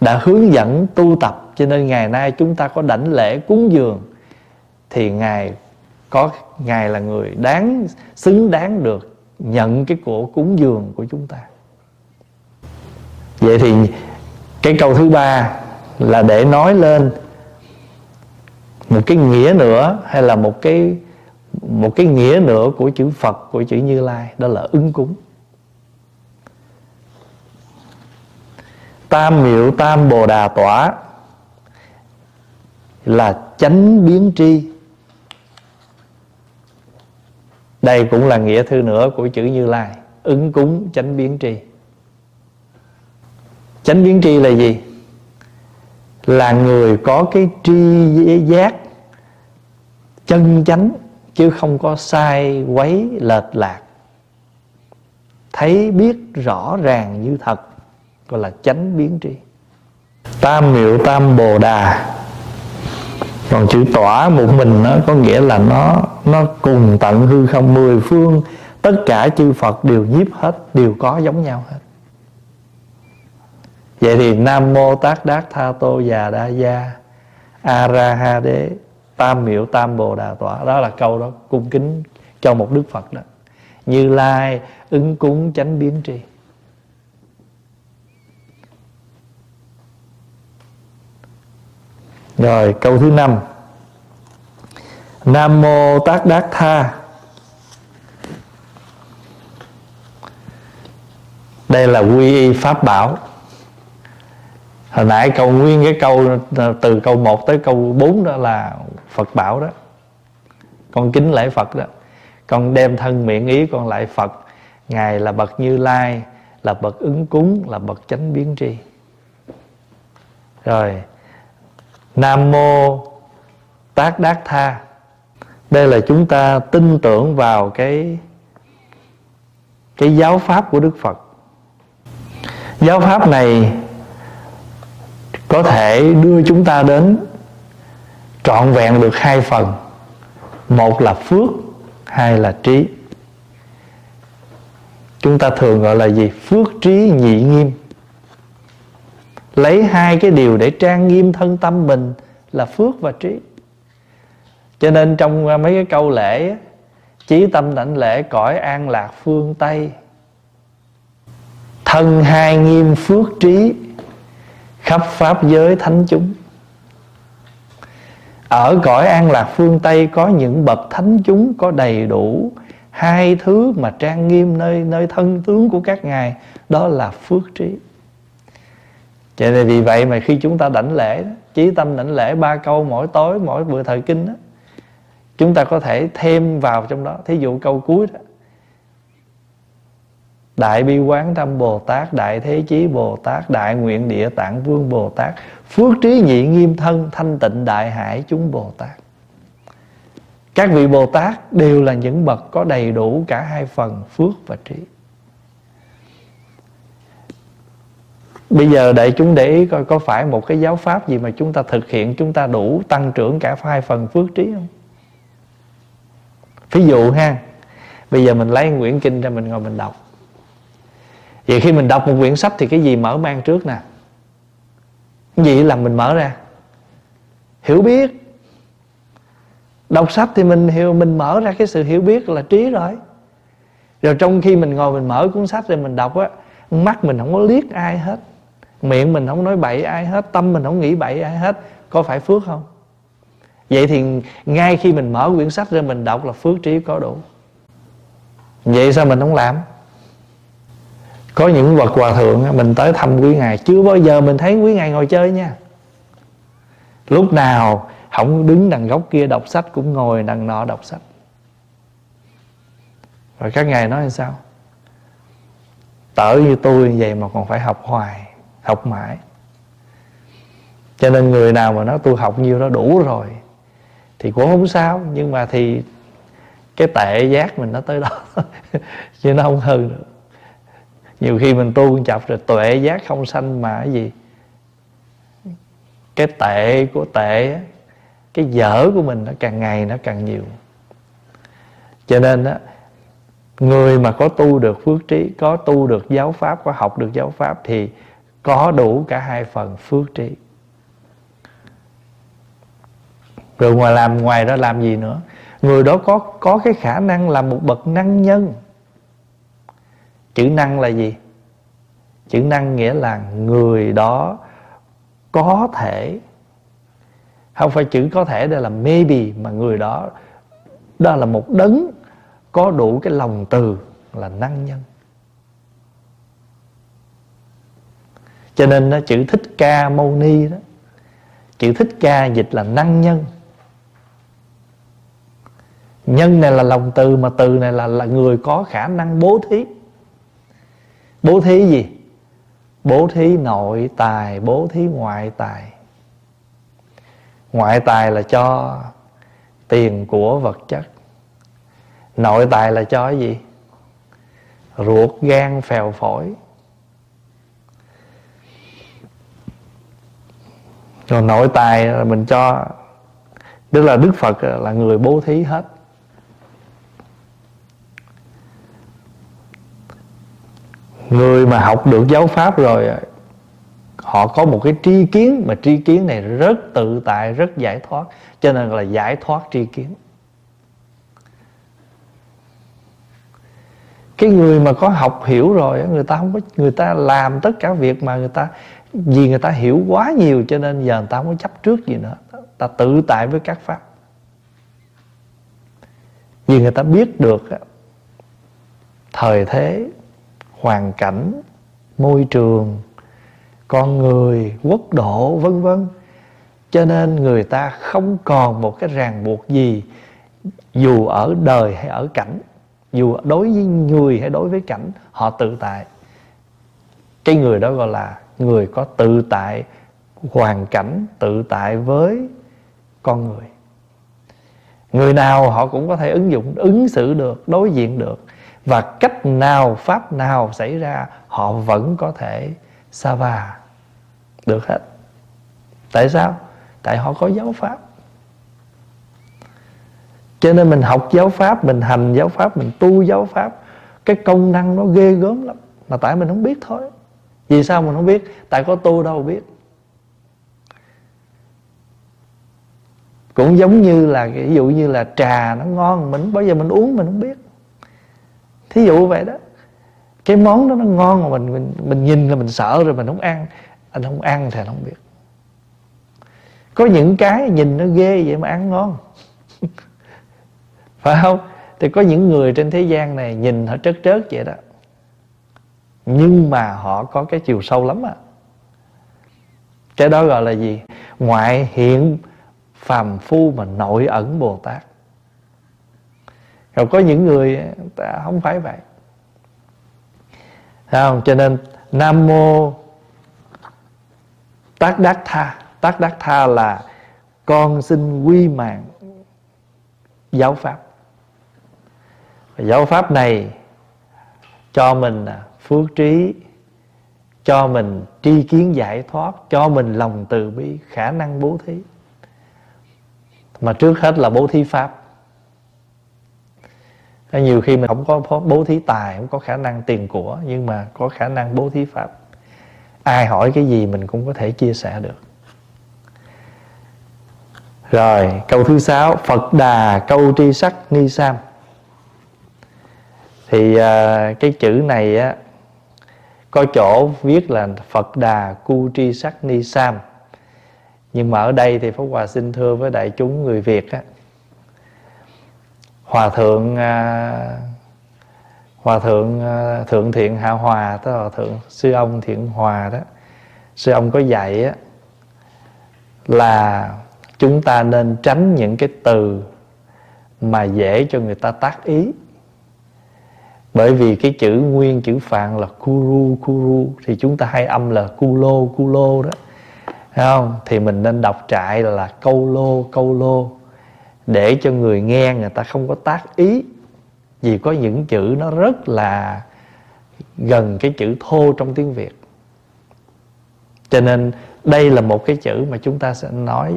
đã hướng dẫn tu tập. Cho nên ngày nay chúng ta có đảnh lễ cúng dường. Thì ngài có ngài là người đáng, xứng đáng được nhận cái cổ cúng dường của chúng ta. Vậy thì cái câu thứ ba là để nói lên một cái nghĩa nữa hay là một cái một cái nghĩa nữa của chữ Phật, của chữ Như Lai, đó là ứng cúng. Tam miệu tam bồ đà tỏa là chánh biến tri đây cũng là nghĩa thư nữa của chữ như lai, ứng cúng chánh biến tri. Chánh biến tri là gì? Là người có cái tri giác, chân chánh, chứ không có sai quấy lệch lạc. Thấy biết rõ ràng như thật, gọi là chánh biến tri. Tam miệu tam bồ đà còn chữ tỏa một mình nó có nghĩa là nó nó cùng tận hư không mười phương. Tất cả chư Phật đều nhiếp hết, đều có giống nhau hết. Vậy thì nam mô tát đát tha tô già đa gia a ra ha đế tam miệu tam bồ đà tỏa đó là câu đó cung kính cho một đức phật đó. Như lai ứng cúng chánh biến tri. Rồi, câu thứ năm. Nam mô Tát Đát Tha. Đây là quy y pháp bảo. Hồi nãy câu nguyên cái câu, Từ câu 1 tới câu 4 đó là Phật bảo đó. Con kính lễ Phật đó. Con đem thân miệng ý con lại Phật. Ngài là bậc Như Lai, Là bậc ứng cúng, Là bậc chánh biến tri. Rồi Nam mô Tát Đát Tha. Đây là chúng ta tin tưởng vào cái cái giáo pháp của Đức Phật. Giáo pháp này có thể đưa chúng ta đến trọn vẹn được hai phần. Một là phước, hai là trí. Chúng ta thường gọi là gì? Phước trí nhị nghiêm lấy hai cái điều để trang nghiêm thân tâm mình là phước và trí cho nên trong mấy cái câu lễ chí tâm đảnh lễ cõi an lạc phương tây. Thân hai nghiêm phước trí, khắp pháp giới thánh chúng. Ở cõi an lạc phương tây có những bậc thánh chúng có đầy đủ hai thứ mà trang nghiêm nơi nơi thân tướng của các ngài, đó là phước trí cho nên vì vậy mà khi chúng ta đảnh lễ Chí tâm đảnh lễ ba câu mỗi tối Mỗi bữa thời kinh đó, Chúng ta có thể thêm vào trong đó. Thí dụ câu cuối đó Đại bi quán tâm Bồ Tát Đại thế chí Bồ Tát Đại nguyện địa tạng vương Bồ Tát Phước trí nhị nghiêm thân Thanh tịnh đại hải chúng Bồ Tát. Các vị Bồ Tát đều là những bậc Có đầy đủ cả hai phần phước và trí. Bây giờ đại chúng để ý coi có phải một cái giáo pháp gì mà chúng ta thực hiện chúng ta đủ tăng trưởng cả hai phần phước trí không? Ví dụ ha, bây giờ mình lấy quyển kinh ra mình ngồi mình đọc. Vậy khi mình đọc một quyển sách thì cái gì mở mang trước nè? Cái gì làm mình mở ra? Hiểu biết. Đọc sách thì mình hiểu mình mở ra cái sự hiểu biết là trí rồi. Rồi trong khi mình ngồi mình mở cuốn sách rồi mình đọc á, mắt mình không có liếc ai hết miệng mình không nói bậy ai hết, tâm mình không nghĩ bậy ai hết. Có phải phước không? Vậy thì ngay khi mình mở quyển sách ra mình đọc là phước trí có đủ. Vậy sao mình không làm? Có những bậc hòa thượng mình tới thăm quý ngài, chưa bao giờ mình thấy quý ngài ngồi chơi nha. Lúc nào không đứng đằng góc kia đọc sách cũng ngồi đằng nọ đọc sách. Rồi các ngài nói sao? Tở như tôi như vậy mà còn phải học hoài học mãi. Cho nên người nào mà nói tôi học nhiêu đó đủ rồi thì cũng không sao, nhưng mà thì cái tệ giác mình nó tới đó chứ nó không hơn được. Nhiều khi mình tu chập rồi tuệ giác không sanh mà cái gì? Cái tệ của tệ cái dở của mình nó càng ngày nó càng nhiều. Cho nên á, người mà có tu được phước trí, có tu được giáo pháp, có học được giáo pháp thì có đủ cả hai phần phước trí. Rồi ngoài làm, ngoài đó làm gì nữa? Người đó có có cái khả năng là một bậc năng nhân. Chữ năng là gì? Chữ năng nghĩa là người đó có thể, không phải chữ có thể đây là maybe, mà người đó đó là một đấng có đủ cái lòng từ là năng nhân. Cho nên nó chữ thích ca mâu ni đó, chữ thích ca dịch là năng nhân. Nhân này là lòng từ, mà từ này là là người có khả năng bố thí. Bố thí gì? Bố thí nội tài, bố thí ngoại tài. Ngoại tài là cho tiền của vật chất. Nội tài là cho cái gì? Ruột gan phèo phổi. Rồi nội tài là mình cho, tức là đức phật là người bố thí hết. Người mà học được giáo pháp rồi, họ có một cái tri kiến, mà tri kiến này rất tự tại, rất giải thoát. Cho nên là giải thoát tri kiến. Cái người mà có học hiểu rồi, người ta không có, người ta làm tất cả việc mà người ta vì người ta hiểu quá nhiều cho nên giờ người ta không có chấp trước gì nữa. Ta tự tại với các pháp. Vì người ta biết được thời thế, hoàn cảnh, môi trường, con người, quốc độ, vân vân. Cho nên người ta không còn một cái ràng buộc gì, dù ở đời hay ở cảnh, dù đối với người hay đối với cảnh, họ tự tại. Cái người đó gọi là người có tự tại hoàn cảnh, tự tại với con người. Người nào họ cũng có thể ứng dụng, ứng xử được, đối diện được. Và cách nào, pháp nào xảy ra, họ vẫn có thể sa va được hết. Tại sao? Tại họ có giáo pháp. Cho nên mình học giáo pháp, mình hành giáo pháp, mình tu giáo pháp, cái công năng nó ghê gớm lắm. Mà tại mình không biết thôi vì sao mình không biết? Tại có tu đâu biết. Cũng giống như là, ví dụ như là trà nó ngon, mình bao giờ mình uống mình không biết. Thí dụ vậy đó. Cái món đó nó ngon mà mình mình mình nhìn là mình sợ rồi mình không ăn. Anh không ăn thì anh không biết. Có những cái nhìn nó ghê vậy mà ăn ngon. Phải không? Thì có những người trên thế gian này nhìn họ trớt trớt vậy đó nhưng mà họ có cái chiều sâu lắm à cái đó gọi là gì? Ngoại hiện phàm phu mà nội ẩn bồ tát. Còn có những người ta không phải vậy. Thấy không? Cho nên nam mô tác đắc tha. Tác đắc tha là con xin quy mạng giáo pháp. Giáo pháp này cho mình phước trí, cho mình tri kiến giải thoát, cho mình lòng từ bi, khả năng bố thí. Mà trước hết là bố thí pháp. Nhiều khi mình không có bố thí tài, không có khả năng tiền của, nhưng mà có khả năng bố thí pháp. Ai hỏi cái gì mình cũng có thể chia sẻ được. Rồi, câu thứ sáu, Phật đà câu tri sắc ni sam. Thì à, cái chữ này á có chỗ viết là Phật đà cu tri sắc ni sam. Nhưng mà ở đây thì Pháp Hòa xin thưa với đại chúng người Việt á. Hòa thượng à, hòa thượng à, thượng thiện hạ hòa tức là thượng sư ông thiện hòa đó. Sư ông có dạy á là chúng ta nên tránh những cái từ mà dễ cho người ta tác ý bởi vì cái chữ nguyên, chữ phạn là kuru kuru, thì chúng ta hay âm là kulo kulo đó. Thấy không? Thì mình nên đọc trại là câu lô câu lô. Để cho người nghe, người ta không có tác ý. Vì có những chữ nó rất là gần cái chữ thô trong tiếng việt. Cho nên đây là một cái chữ mà chúng ta sẽ nói,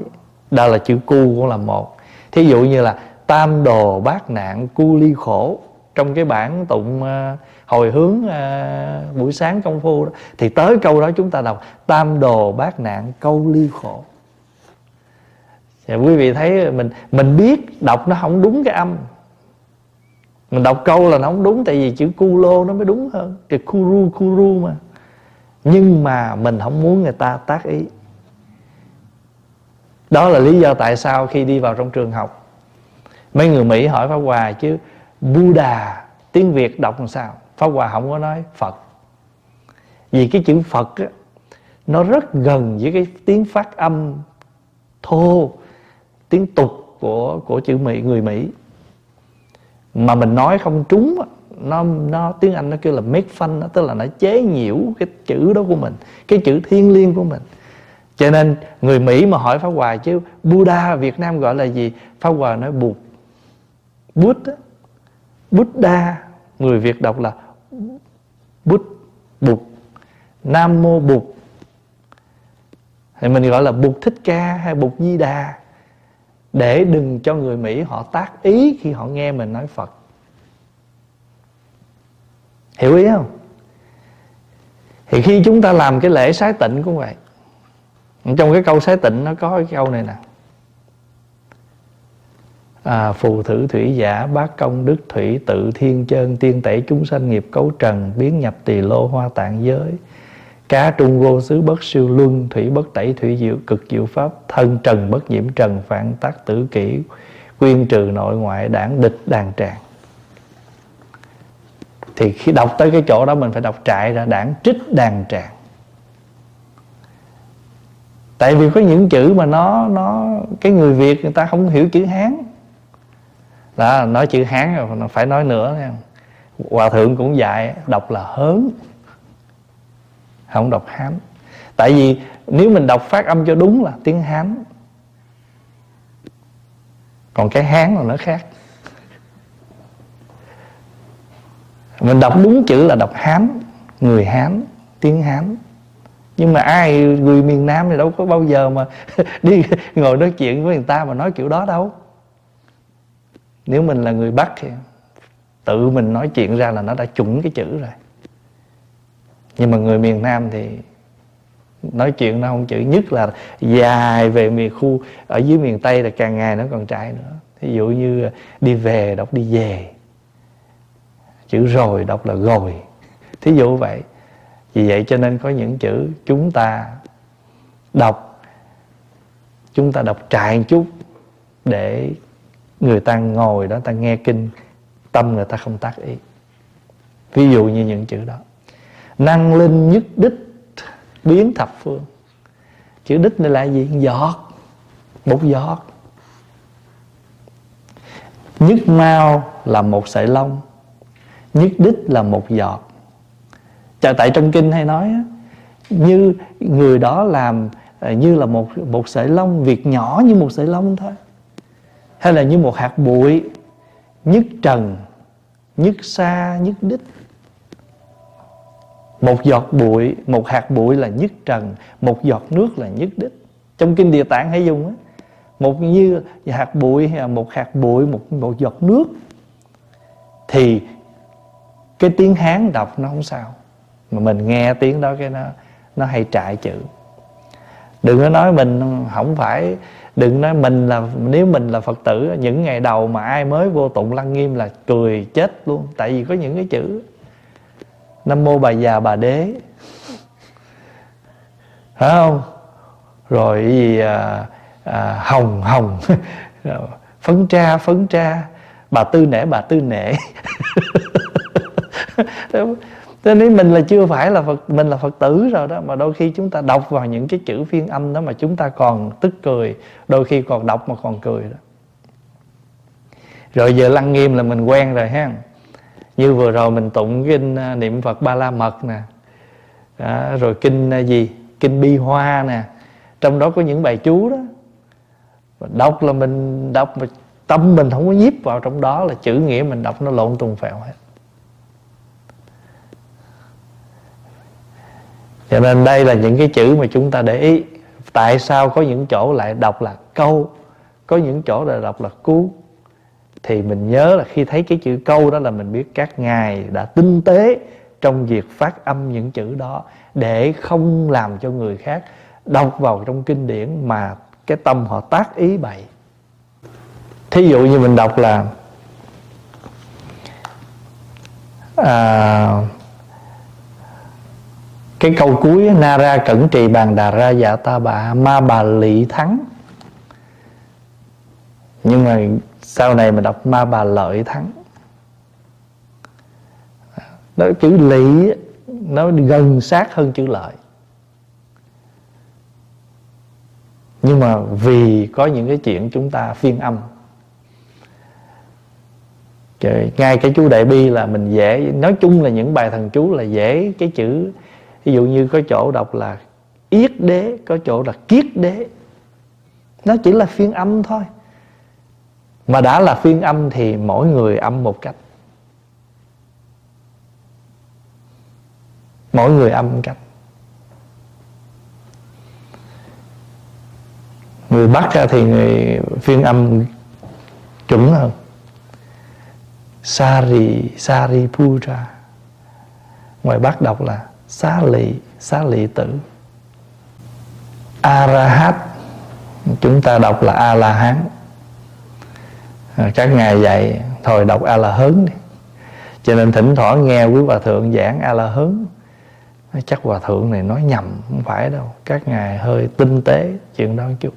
đó là chữ cu cũng là một. Thí dụ như là tam đồ bát nạn cu ly khổ trong cái bản tụng uh, hồi hướng uh, buổi sáng công phu đó thì tới câu đó chúng ta đọc tam đồ bát nạn câu ly khổ. Thì quý vị thấy mình mình biết đọc nó không đúng cái âm. Mình đọc câu là nó không đúng tại vì chữ cu lô nó mới đúng hơn. Cái kuru kuru mà. Nhưng mà mình không muốn người ta tác ý. Đó là lý do tại sao khi đi vào trong trường học mấy người mỹ hỏi pháp hòa chứ buddha tiếng việt đọc làm sao? Pháp hòa không có nói phật. Vì cái chữ phật á, nó rất gần với cái tiếng phát âm thô tiếng tục của của chữ mỹ người mỹ. Mà mình nói không trúng á, nó nó tiếng anh nó kêu là make fun đó, tức là nó chế nhiễu cái chữ đó của mình cái chữ thiên liêng của mình. Cho nên người mỹ mà hỏi pháp hòa chứ buddha việt nam gọi là gì? Pháp hòa nói bụt. Bút buddha, người việt đọc là bút bụt, nam mô bụt. Thì mình gọi là bụt thích ca hay bụt di đà, để đừng cho người mỹ họ tác ý khi họ nghe mình nói phật. Hiểu ý không? Thì khi chúng ta làm cái lễ sái tịnh cũng vậy. Trong cái câu sái tịnh nó có cái câu này nè à, phù thử thủy giả bát công đức thủy tự thiên chân tiên tẩy chúng sanh nghiệp cấu trần biến nhập tỳ lô hoa tạng giới. Cá trung vô xứ bất siêu luân thủy bất tẩy thủy diệu cực diệu pháp thân trần bất nhiễm trần phản tác tử kỷ quyên trừ nội ngoại đảng địch đàn tràng. Thì khi đọc tới cái chỗ đó mình phải đọc trại ra đảng trích đàn tràng. Tại vì có những chữ mà nó nó cái người việt người ta không hiểu chữ hán đó, nói chữ hán rồi phải nói nữa nha hòa thượng cũng dạy, đọc là hớn. Không đọc hán tại vì nếu mình đọc phát âm cho đúng là tiếng hán còn cái hán là nó khác. Mình đọc đúng chữ là đọc hán người hán tiếng hán nhưng mà ai người miền nam thì đâu có bao giờ mà đi ngồi nói chuyện với người ta mà nói kiểu đó đâu nếu mình là người bắc thì tự mình nói chuyện ra là nó đã chuẩn cái chữ rồi. Nhưng mà người miền nam thì nói chuyện nó không chữ, nhất là dài về miền khu, ở dưới miền tây là càng ngày nó còn trải nữa. Ví dụ như đi về đọc đi về, chữ rồi đọc là rồi. Thí dụ vậy. Vì vậy cho nên có những chữ chúng ta đọc, chúng ta đọc trại một chút để người ta ngồi đó ta nghe kinh tâm người ta không tác ý. Ví dụ như những chữ đó. Năng linh nhất đích biến thập phương. Chữ đích này là gì? Giọt. Một giọt. Nhất mau là một sợi lông. Nhất đích là một giọt. Chà, tại trong kinh hay nói như người đó làm à, như là một một sợi lông việc nhỏ như một sợi lông thôi hay là như một hạt bụi nhất trần nhất xa nhất đích một giọt bụi, một hạt bụi là nhất trần, một giọt nước là nhất đích trong kinh địa tạng hay dùng á, một như hạt bụi hay là một hạt bụi, một một giọt nước, thì cái tiếng hán đọc nó không sao. Mà mình nghe tiếng đó cái nó nó hay trại chữ. Đừng có nói mình không phải đừng nói mình là nếu mình là phật tử những ngày đầu mà ai mới vô tụng lăng nghiêm là cười chết luôn. Tại vì có những cái chữ nam mô bà già bà đế. Phải không? Rồi gì à, à, hồng hồng. Phấn tra phấn tra. Bà tư nể bà tư nể. thế nên mình là chưa phải là phật mình là phật tử rồi đó mà đôi khi chúng ta đọc vào những cái chữ phiên âm đó mà chúng ta còn tức cười đôi khi còn đọc mà còn cười đó. Rồi giờ lăng nghiêm là mình quen rồi ha. Như vừa rồi mình tụng kinh à, niệm phật ba la mật nè. Đó, rồi kinh à, gì? Kinh bi hoa nè. Trong đó có những bài chú đó. Đọc là mình đọc mà tâm mình không có nhiếp vào trong đó là chữ nghĩa mình đọc nó lộn tùng phèo hết. Cho nên đây là những cái chữ mà chúng ta để ý. Tại sao có những chỗ lại đọc là câu có những chỗ lại đọc là cú thì mình nhớ là khi thấy cái chữ câu đó là mình biết các ngài đã tinh tế trong việc phát âm những chữ đó để không làm cho người khác đọc vào trong kinh điển mà cái tâm họ tác ý bậy. Thí dụ như mình đọc là à, cái câu cuối nara cẩn trì bàn đà ra dạ ta bà ma bà lị thắng. Nhưng mà sau này mình đọc ma bà lợi thắng. Đó chữ lị nó gần sát hơn chữ lợi. Nhưng mà vì có những cái chuyện chúng ta phiên âm. Trời, ngay cái chú đại bi là mình dễ nói chung là những bài thần chú là dễ cái chữ ví dụ như có chỗ đọc là yết đế, có chỗ là kiết đế. Nó chỉ là phiên âm thôi. Mà đã là phiên âm thì mỗi người âm một cách. Mỗi người âm một cách. Người bắc thì người phiên âm chuẩn hơn. Sari sari putra ngoài bắc đọc là xá lị xá lị tử. Arahat chúng ta đọc là a la hán các ngài dạy, thôi đọc a la hớn đi. Cho nên thỉnh thoảng nghe quý hòa thượng giảng a la hớn chắc hòa thượng này nói nhầm, không phải đâu. Các ngài hơi tinh tế chuyện đó chút.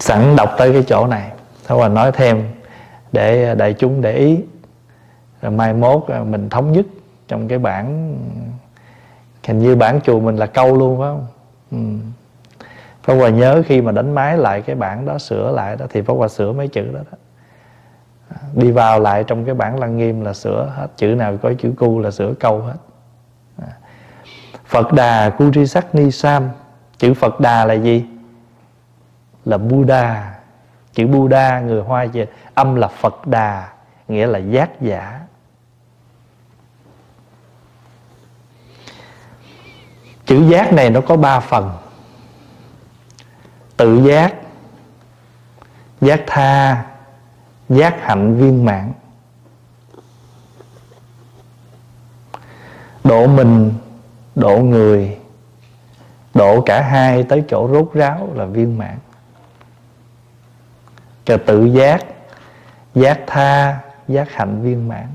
Sẵn đọc tới cái chỗ này. Thôi và nói thêm để đại chúng để ý. Rồi mai mốt mình thống nhất trong cái bản hình như bản chùa mình là câu luôn phải không ừ. Pháp Hòa nhớ khi mà đánh máy lại cái bản đó sửa lại đó thì Pháp Hòa sửa mấy chữ đó, đó. À, đi vào lại trong cái bản lăng nghiêm là sửa hết Chữ nào có chữ cu là sửa câu hết à, Phật Đà Cu Tri Sắc Ni Sam Chữ Phật Đà là gì? Là Buddha Chữ Buddha người Hoa về Âm là Phật Đà Nghĩa là giác giả chữ giác này nó có ba phần. Tự giác giác tha, giác hạnh viên mãn. Độ mình, độ người, độ cả hai tới chỗ rốt ráo là viên mãn. Cho tự giác giác tha, giác hạnh viên mãn.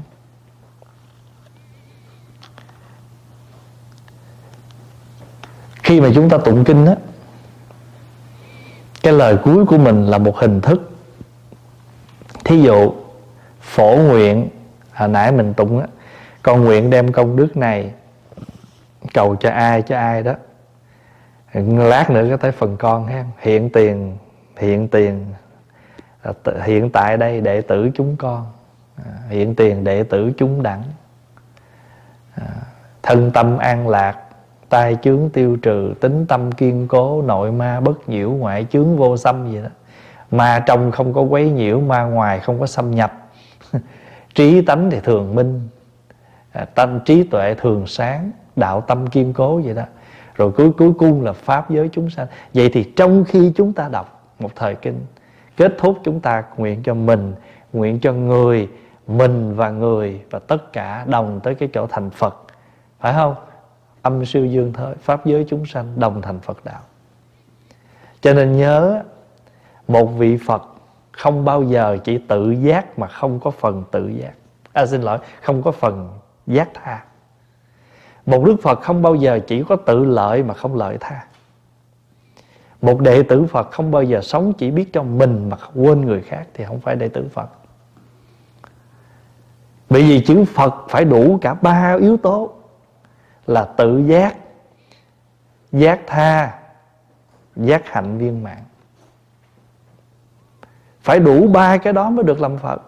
Khi mà chúng ta tụng kinh á, cái lời cuối của mình là một hình thức. Thí dụ, phổ nguyện, hồi nãy mình tụng á, con nguyện đem công đức này, cầu cho ai cho ai đó. Lát nữa có tới phần con ha, hiện tiền hiện tiền à, hiện tại đây đệ tử chúng con à, hiện tiền đệ tử chúng đẳng à, thân tâm an lạc tai chướng tiêu trừ, tính tâm kiên cố, nội ma bất nhiễu, ngoại chướng vô xâm gì đó. Ma trong không có quấy nhiễu, ma ngoài không có xâm nhập. Trí tánh thì thường minh à, tâm trí tuệ thường sáng, đạo tâm kiên cố vậy đó. Rồi cuối cuối cùng là pháp giới chúng sanh. Vậy thì trong khi chúng ta đọc một thời kinh, kết thúc chúng ta nguyện cho mình, nguyện cho người, mình và người và tất cả đồng tới cái chỗ thành phật. Phải không? Âm siêu dương thới pháp giới chúng sanh đồng thành phật đạo. Cho nên nhớ một vị phật không bao giờ chỉ tự giác mà không có phần tự giác. À, xin lỗi không có phần giác tha. Một đức phật không bao giờ chỉ có tự lợi mà không lợi tha. Một đệ tử phật không bao giờ sống chỉ biết cho mình mà quên người khác thì không phải đệ tử phật. Bởi vì chữ phật phải đủ cả ba yếu tố là tự giác giác tha, giác hạnh viên mãn. Phải đủ ba cái đó mới được làm phật.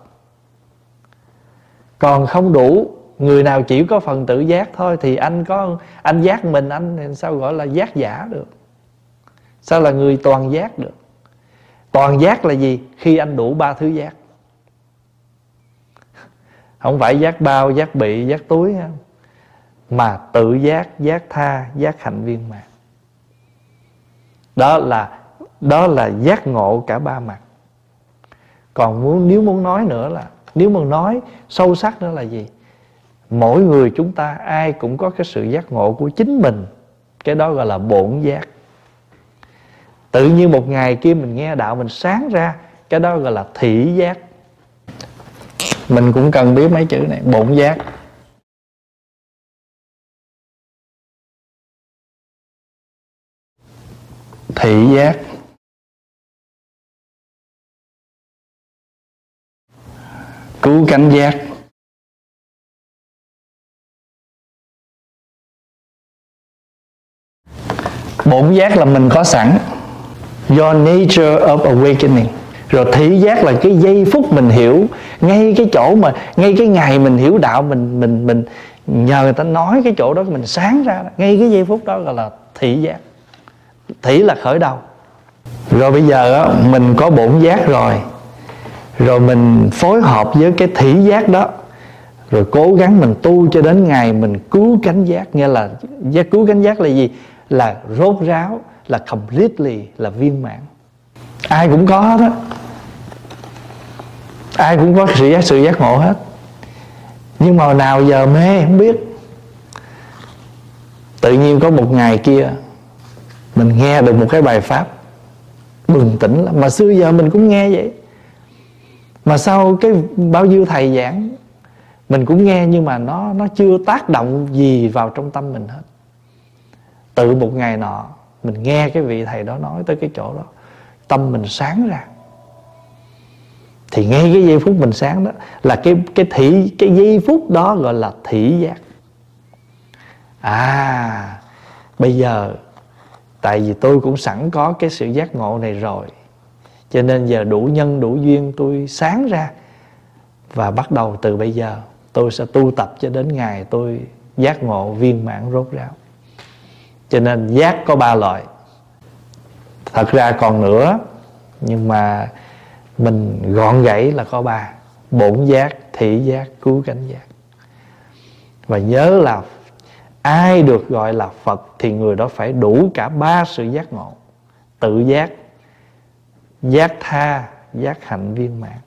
Còn không đủ, người nào chỉ có phần tự giác thôi thì anh có, anh giác mình, anh sao gọi là giác giả được? Sao là người toàn giác được? Toàn giác là gì? Khi anh đủ ba thứ giác. Không phải giác bao, giác bị, giác túi không? Mà tự giác giác tha, giác hạnh viên mãn. Đó là đó là giác ngộ cả ba mặt. Còn muốn, nếu muốn nói nữa là, nếu muốn nói sâu sắc nữa là gì? Mỗi người chúng ta ai cũng có cái sự giác ngộ của chính mình. Cái đó gọi là bổn giác. Tự nhiên một ngày kia mình nghe đạo mình sáng ra, cái đó gọi là thị giác. Mình cũng cần biết mấy chữ này, bổn giác. Thị giác. Cứu cánh giác. Bổn giác là mình có sẵn. Do nature of awakening. Rồi thị giác là cái giây phút mình hiểu. Ngay cái chỗ mà, ngay cái ngày mình hiểu đạo, mình mình mình nhờ người ta nói cái chỗ đó, mình sáng ra. Ngay cái giây phút đó gọi là thị giác thỉ là khởi đầu. Rồi bây giờ á, mình có bổn giác rồi. Rồi mình phối hợp với cái thị giác đó. Rồi cố gắng mình tu cho đến ngày mình cứu cánh giác. Nghĩa là giác cứu cánh giác là gì? Là rốt ráo là completely là viên mãn. Ai cũng có hết á. Ai cũng có sự giác sự giác ngộ hết. Nhưng mà nào giờ mê không biết. Tự nhiên có một ngày kia mình nghe được một cái bài pháp bừng tỉnh lắm. Mà xưa giờ mình cũng nghe vậy. Mà sau cái bao nhiêu thầy giảng, mình cũng nghe nhưng mà nó nó chưa tác động gì vào trong tâm mình hết. Tự một ngày nọ, mình nghe cái vị thầy đó nói tới cái chỗ đó, tâm mình sáng ra. Thì ngay cái giây phút mình sáng đó là cái cái thị cái giây phút đó gọi là thị giác. À bây giờ tại vì tôi cũng sẵn có cái sự giác ngộ này rồi. Cho nên giờ đủ nhân, đủ duyên tôi sáng ra và bắt đầu từ bây giờ, tôi sẽ tu tập cho đến ngày tôi giác ngộ viên mãn rốt ráo. Cho nên giác có ba loại. Thật ra còn nữa, nhưng mà mình gọn gãy là có ba. Bổn giác, thị giác, cứu cánh giác. Và nhớ là ai được gọi là phật thì người đó phải đủ cả ba sự giác ngộ. Tự giác giác tha, giác hạnh viên mãn.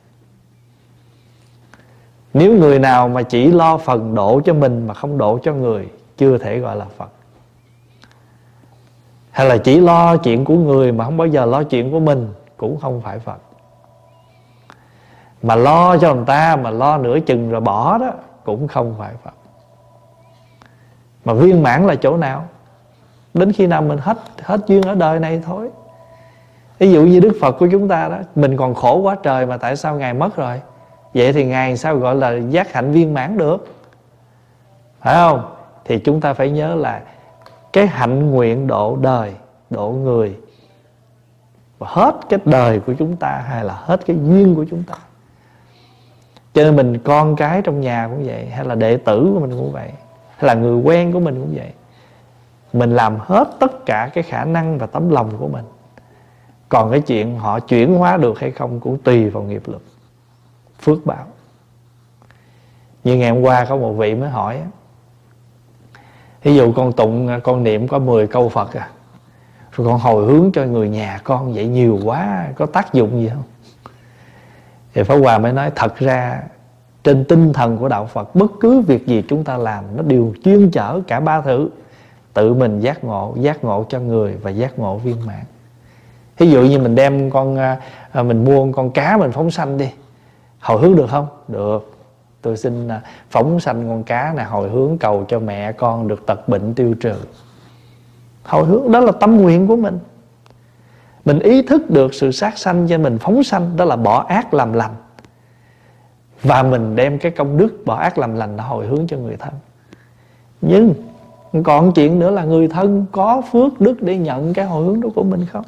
Nếu người nào mà chỉ lo phần độ cho mình mà không độ cho người, chưa thể gọi là phật. Hay là chỉ lo chuyện của người mà không bao giờ lo chuyện của mình, cũng không phải phật. Mà lo cho người ta, mà lo nửa chừng rồi bỏ đó, cũng không phải phật mà viên mãn là chỗ nào? Đến khi nào mình hết hết duyên ở đời này thôi. Ví dụ như đức phật của chúng ta đó, mình còn khổ quá trời mà tại sao ngài mất rồi? Vậy thì ngài sao gọi là giác hạnh viên mãn được? Phải không? Thì chúng ta phải nhớ là cái hạnh nguyện độ đời, độ người, và hết cái đời của chúng ta hay là hết cái duyên của chúng ta. Cho nên mình con cái trong nhà cũng vậy, hay là đệ tử của mình cũng vậy hay là người quen của mình cũng vậy. Mình làm hết tất cả cái khả năng và tấm lòng của mình. Còn cái chuyện họ chuyển hóa được hay không cũng tùy vào nghiệp lực, phước báo. Như ngày hôm qua có một vị mới hỏi ví dụ con tụng, con niệm có 10 câu phật à rồi con hồi hướng cho người nhà con vậy nhiều quá, có tác dụng gì không? Thì Pháp Hòa mới nói, thật ra trên tinh thần của đạo Phật, bất cứ việc gì chúng ta làm, nó đều chuyên chở cả ba thứ. Tự mình giác ngộ giác ngộ cho người và giác ngộ viên mãn. Ví dụ như mình đem con à, à, mình mua con cá mình phóng sanh đi. Hồi hướng được không? Được. Tôi xin à, phóng sanh con cá này hồi hướng cầu cho mẹ con được tật bệnh tiêu trừ. Hồi hướng, đó là tâm nguyện của mình. Mình ý thức được sự sát sanh cho mình phóng sanh, đó là bỏ ác làm lành và mình đem cái công đức, bỏ ác làm lành đã hồi hướng cho người thân. Nhưng còn chuyện nữa là người thân có phước đức để nhận cái hồi hướng đó của mình không?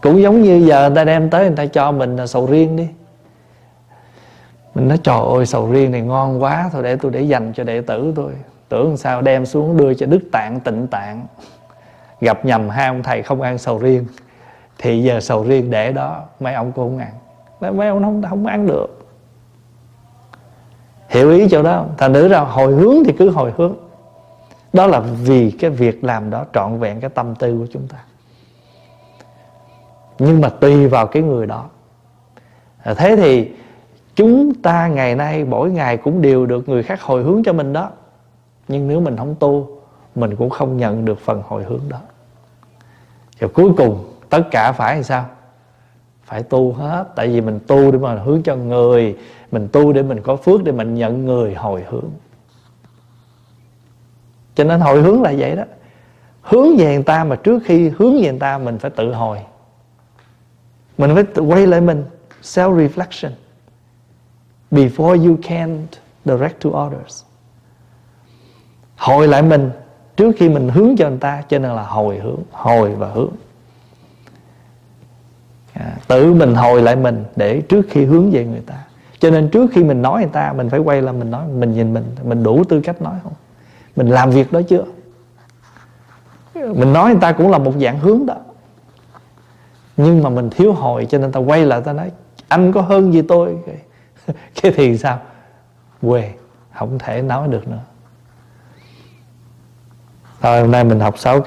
Cũng giống như giờ người ta đem tới, người ta cho mình là sầu riêng đi. Mình nói, trời ơi, sầu riêng này ngon quá, thôi để tôi để dành cho đệ tử tôi. Tưởng sao đem xuống đưa cho đức tạng tịnh tạng. Gặp nhầm hai ông thầy không ăn sầu riêng, thì giờ sầu riêng để đó, mấy ông cũng không ăn mấy ông không không ăn được. Hiểu ý chỗ đó thành nữ ra hồi hướng thì cứ hồi hướng. Đó là vì cái việc làm đó trọn vẹn cái tâm tư của chúng ta. Nhưng mà tùy vào cái người đó. À, thế thì chúng ta ngày nay, mỗi ngày cũng đều được người khác hồi hướng cho mình đó. Nhưng nếu mình không tu, mình cũng không nhận được phần hồi hướng đó. Và cuối cùng, tất cả phải làm sao? Phải tu hết. Tại vì mình tu để mà hướng cho người, mình tu để mình có phước, để mình nhận người hồi hướng. Cho nên hồi hướng là vậy đó. Hướng về người ta mà trước khi hướng về người ta, mình phải tự hồi. Mình phải tự quay lại mình self reflection before you can direct to others. Hồi lại mình trước khi mình hướng cho người ta, cho nên là hồi hướng, hồi và hướng à, tự mình hồi lại mình để trước khi hướng về người ta. Cho nên trước khi mình nói người ta mình phải quay lại mình nói mình nhìn mình mình đủ tư cách nói không? Mình làm việc đó chưa? Mình nói người ta cũng là một dạng hướng đó. Nhưng mà mình thiếu hồi cho nên ta quay lại ta nói anh có hơn gì tôi? Cái thì sao? Quê không thể nói được nữa. Thôi hôm nay mình học 6 câu.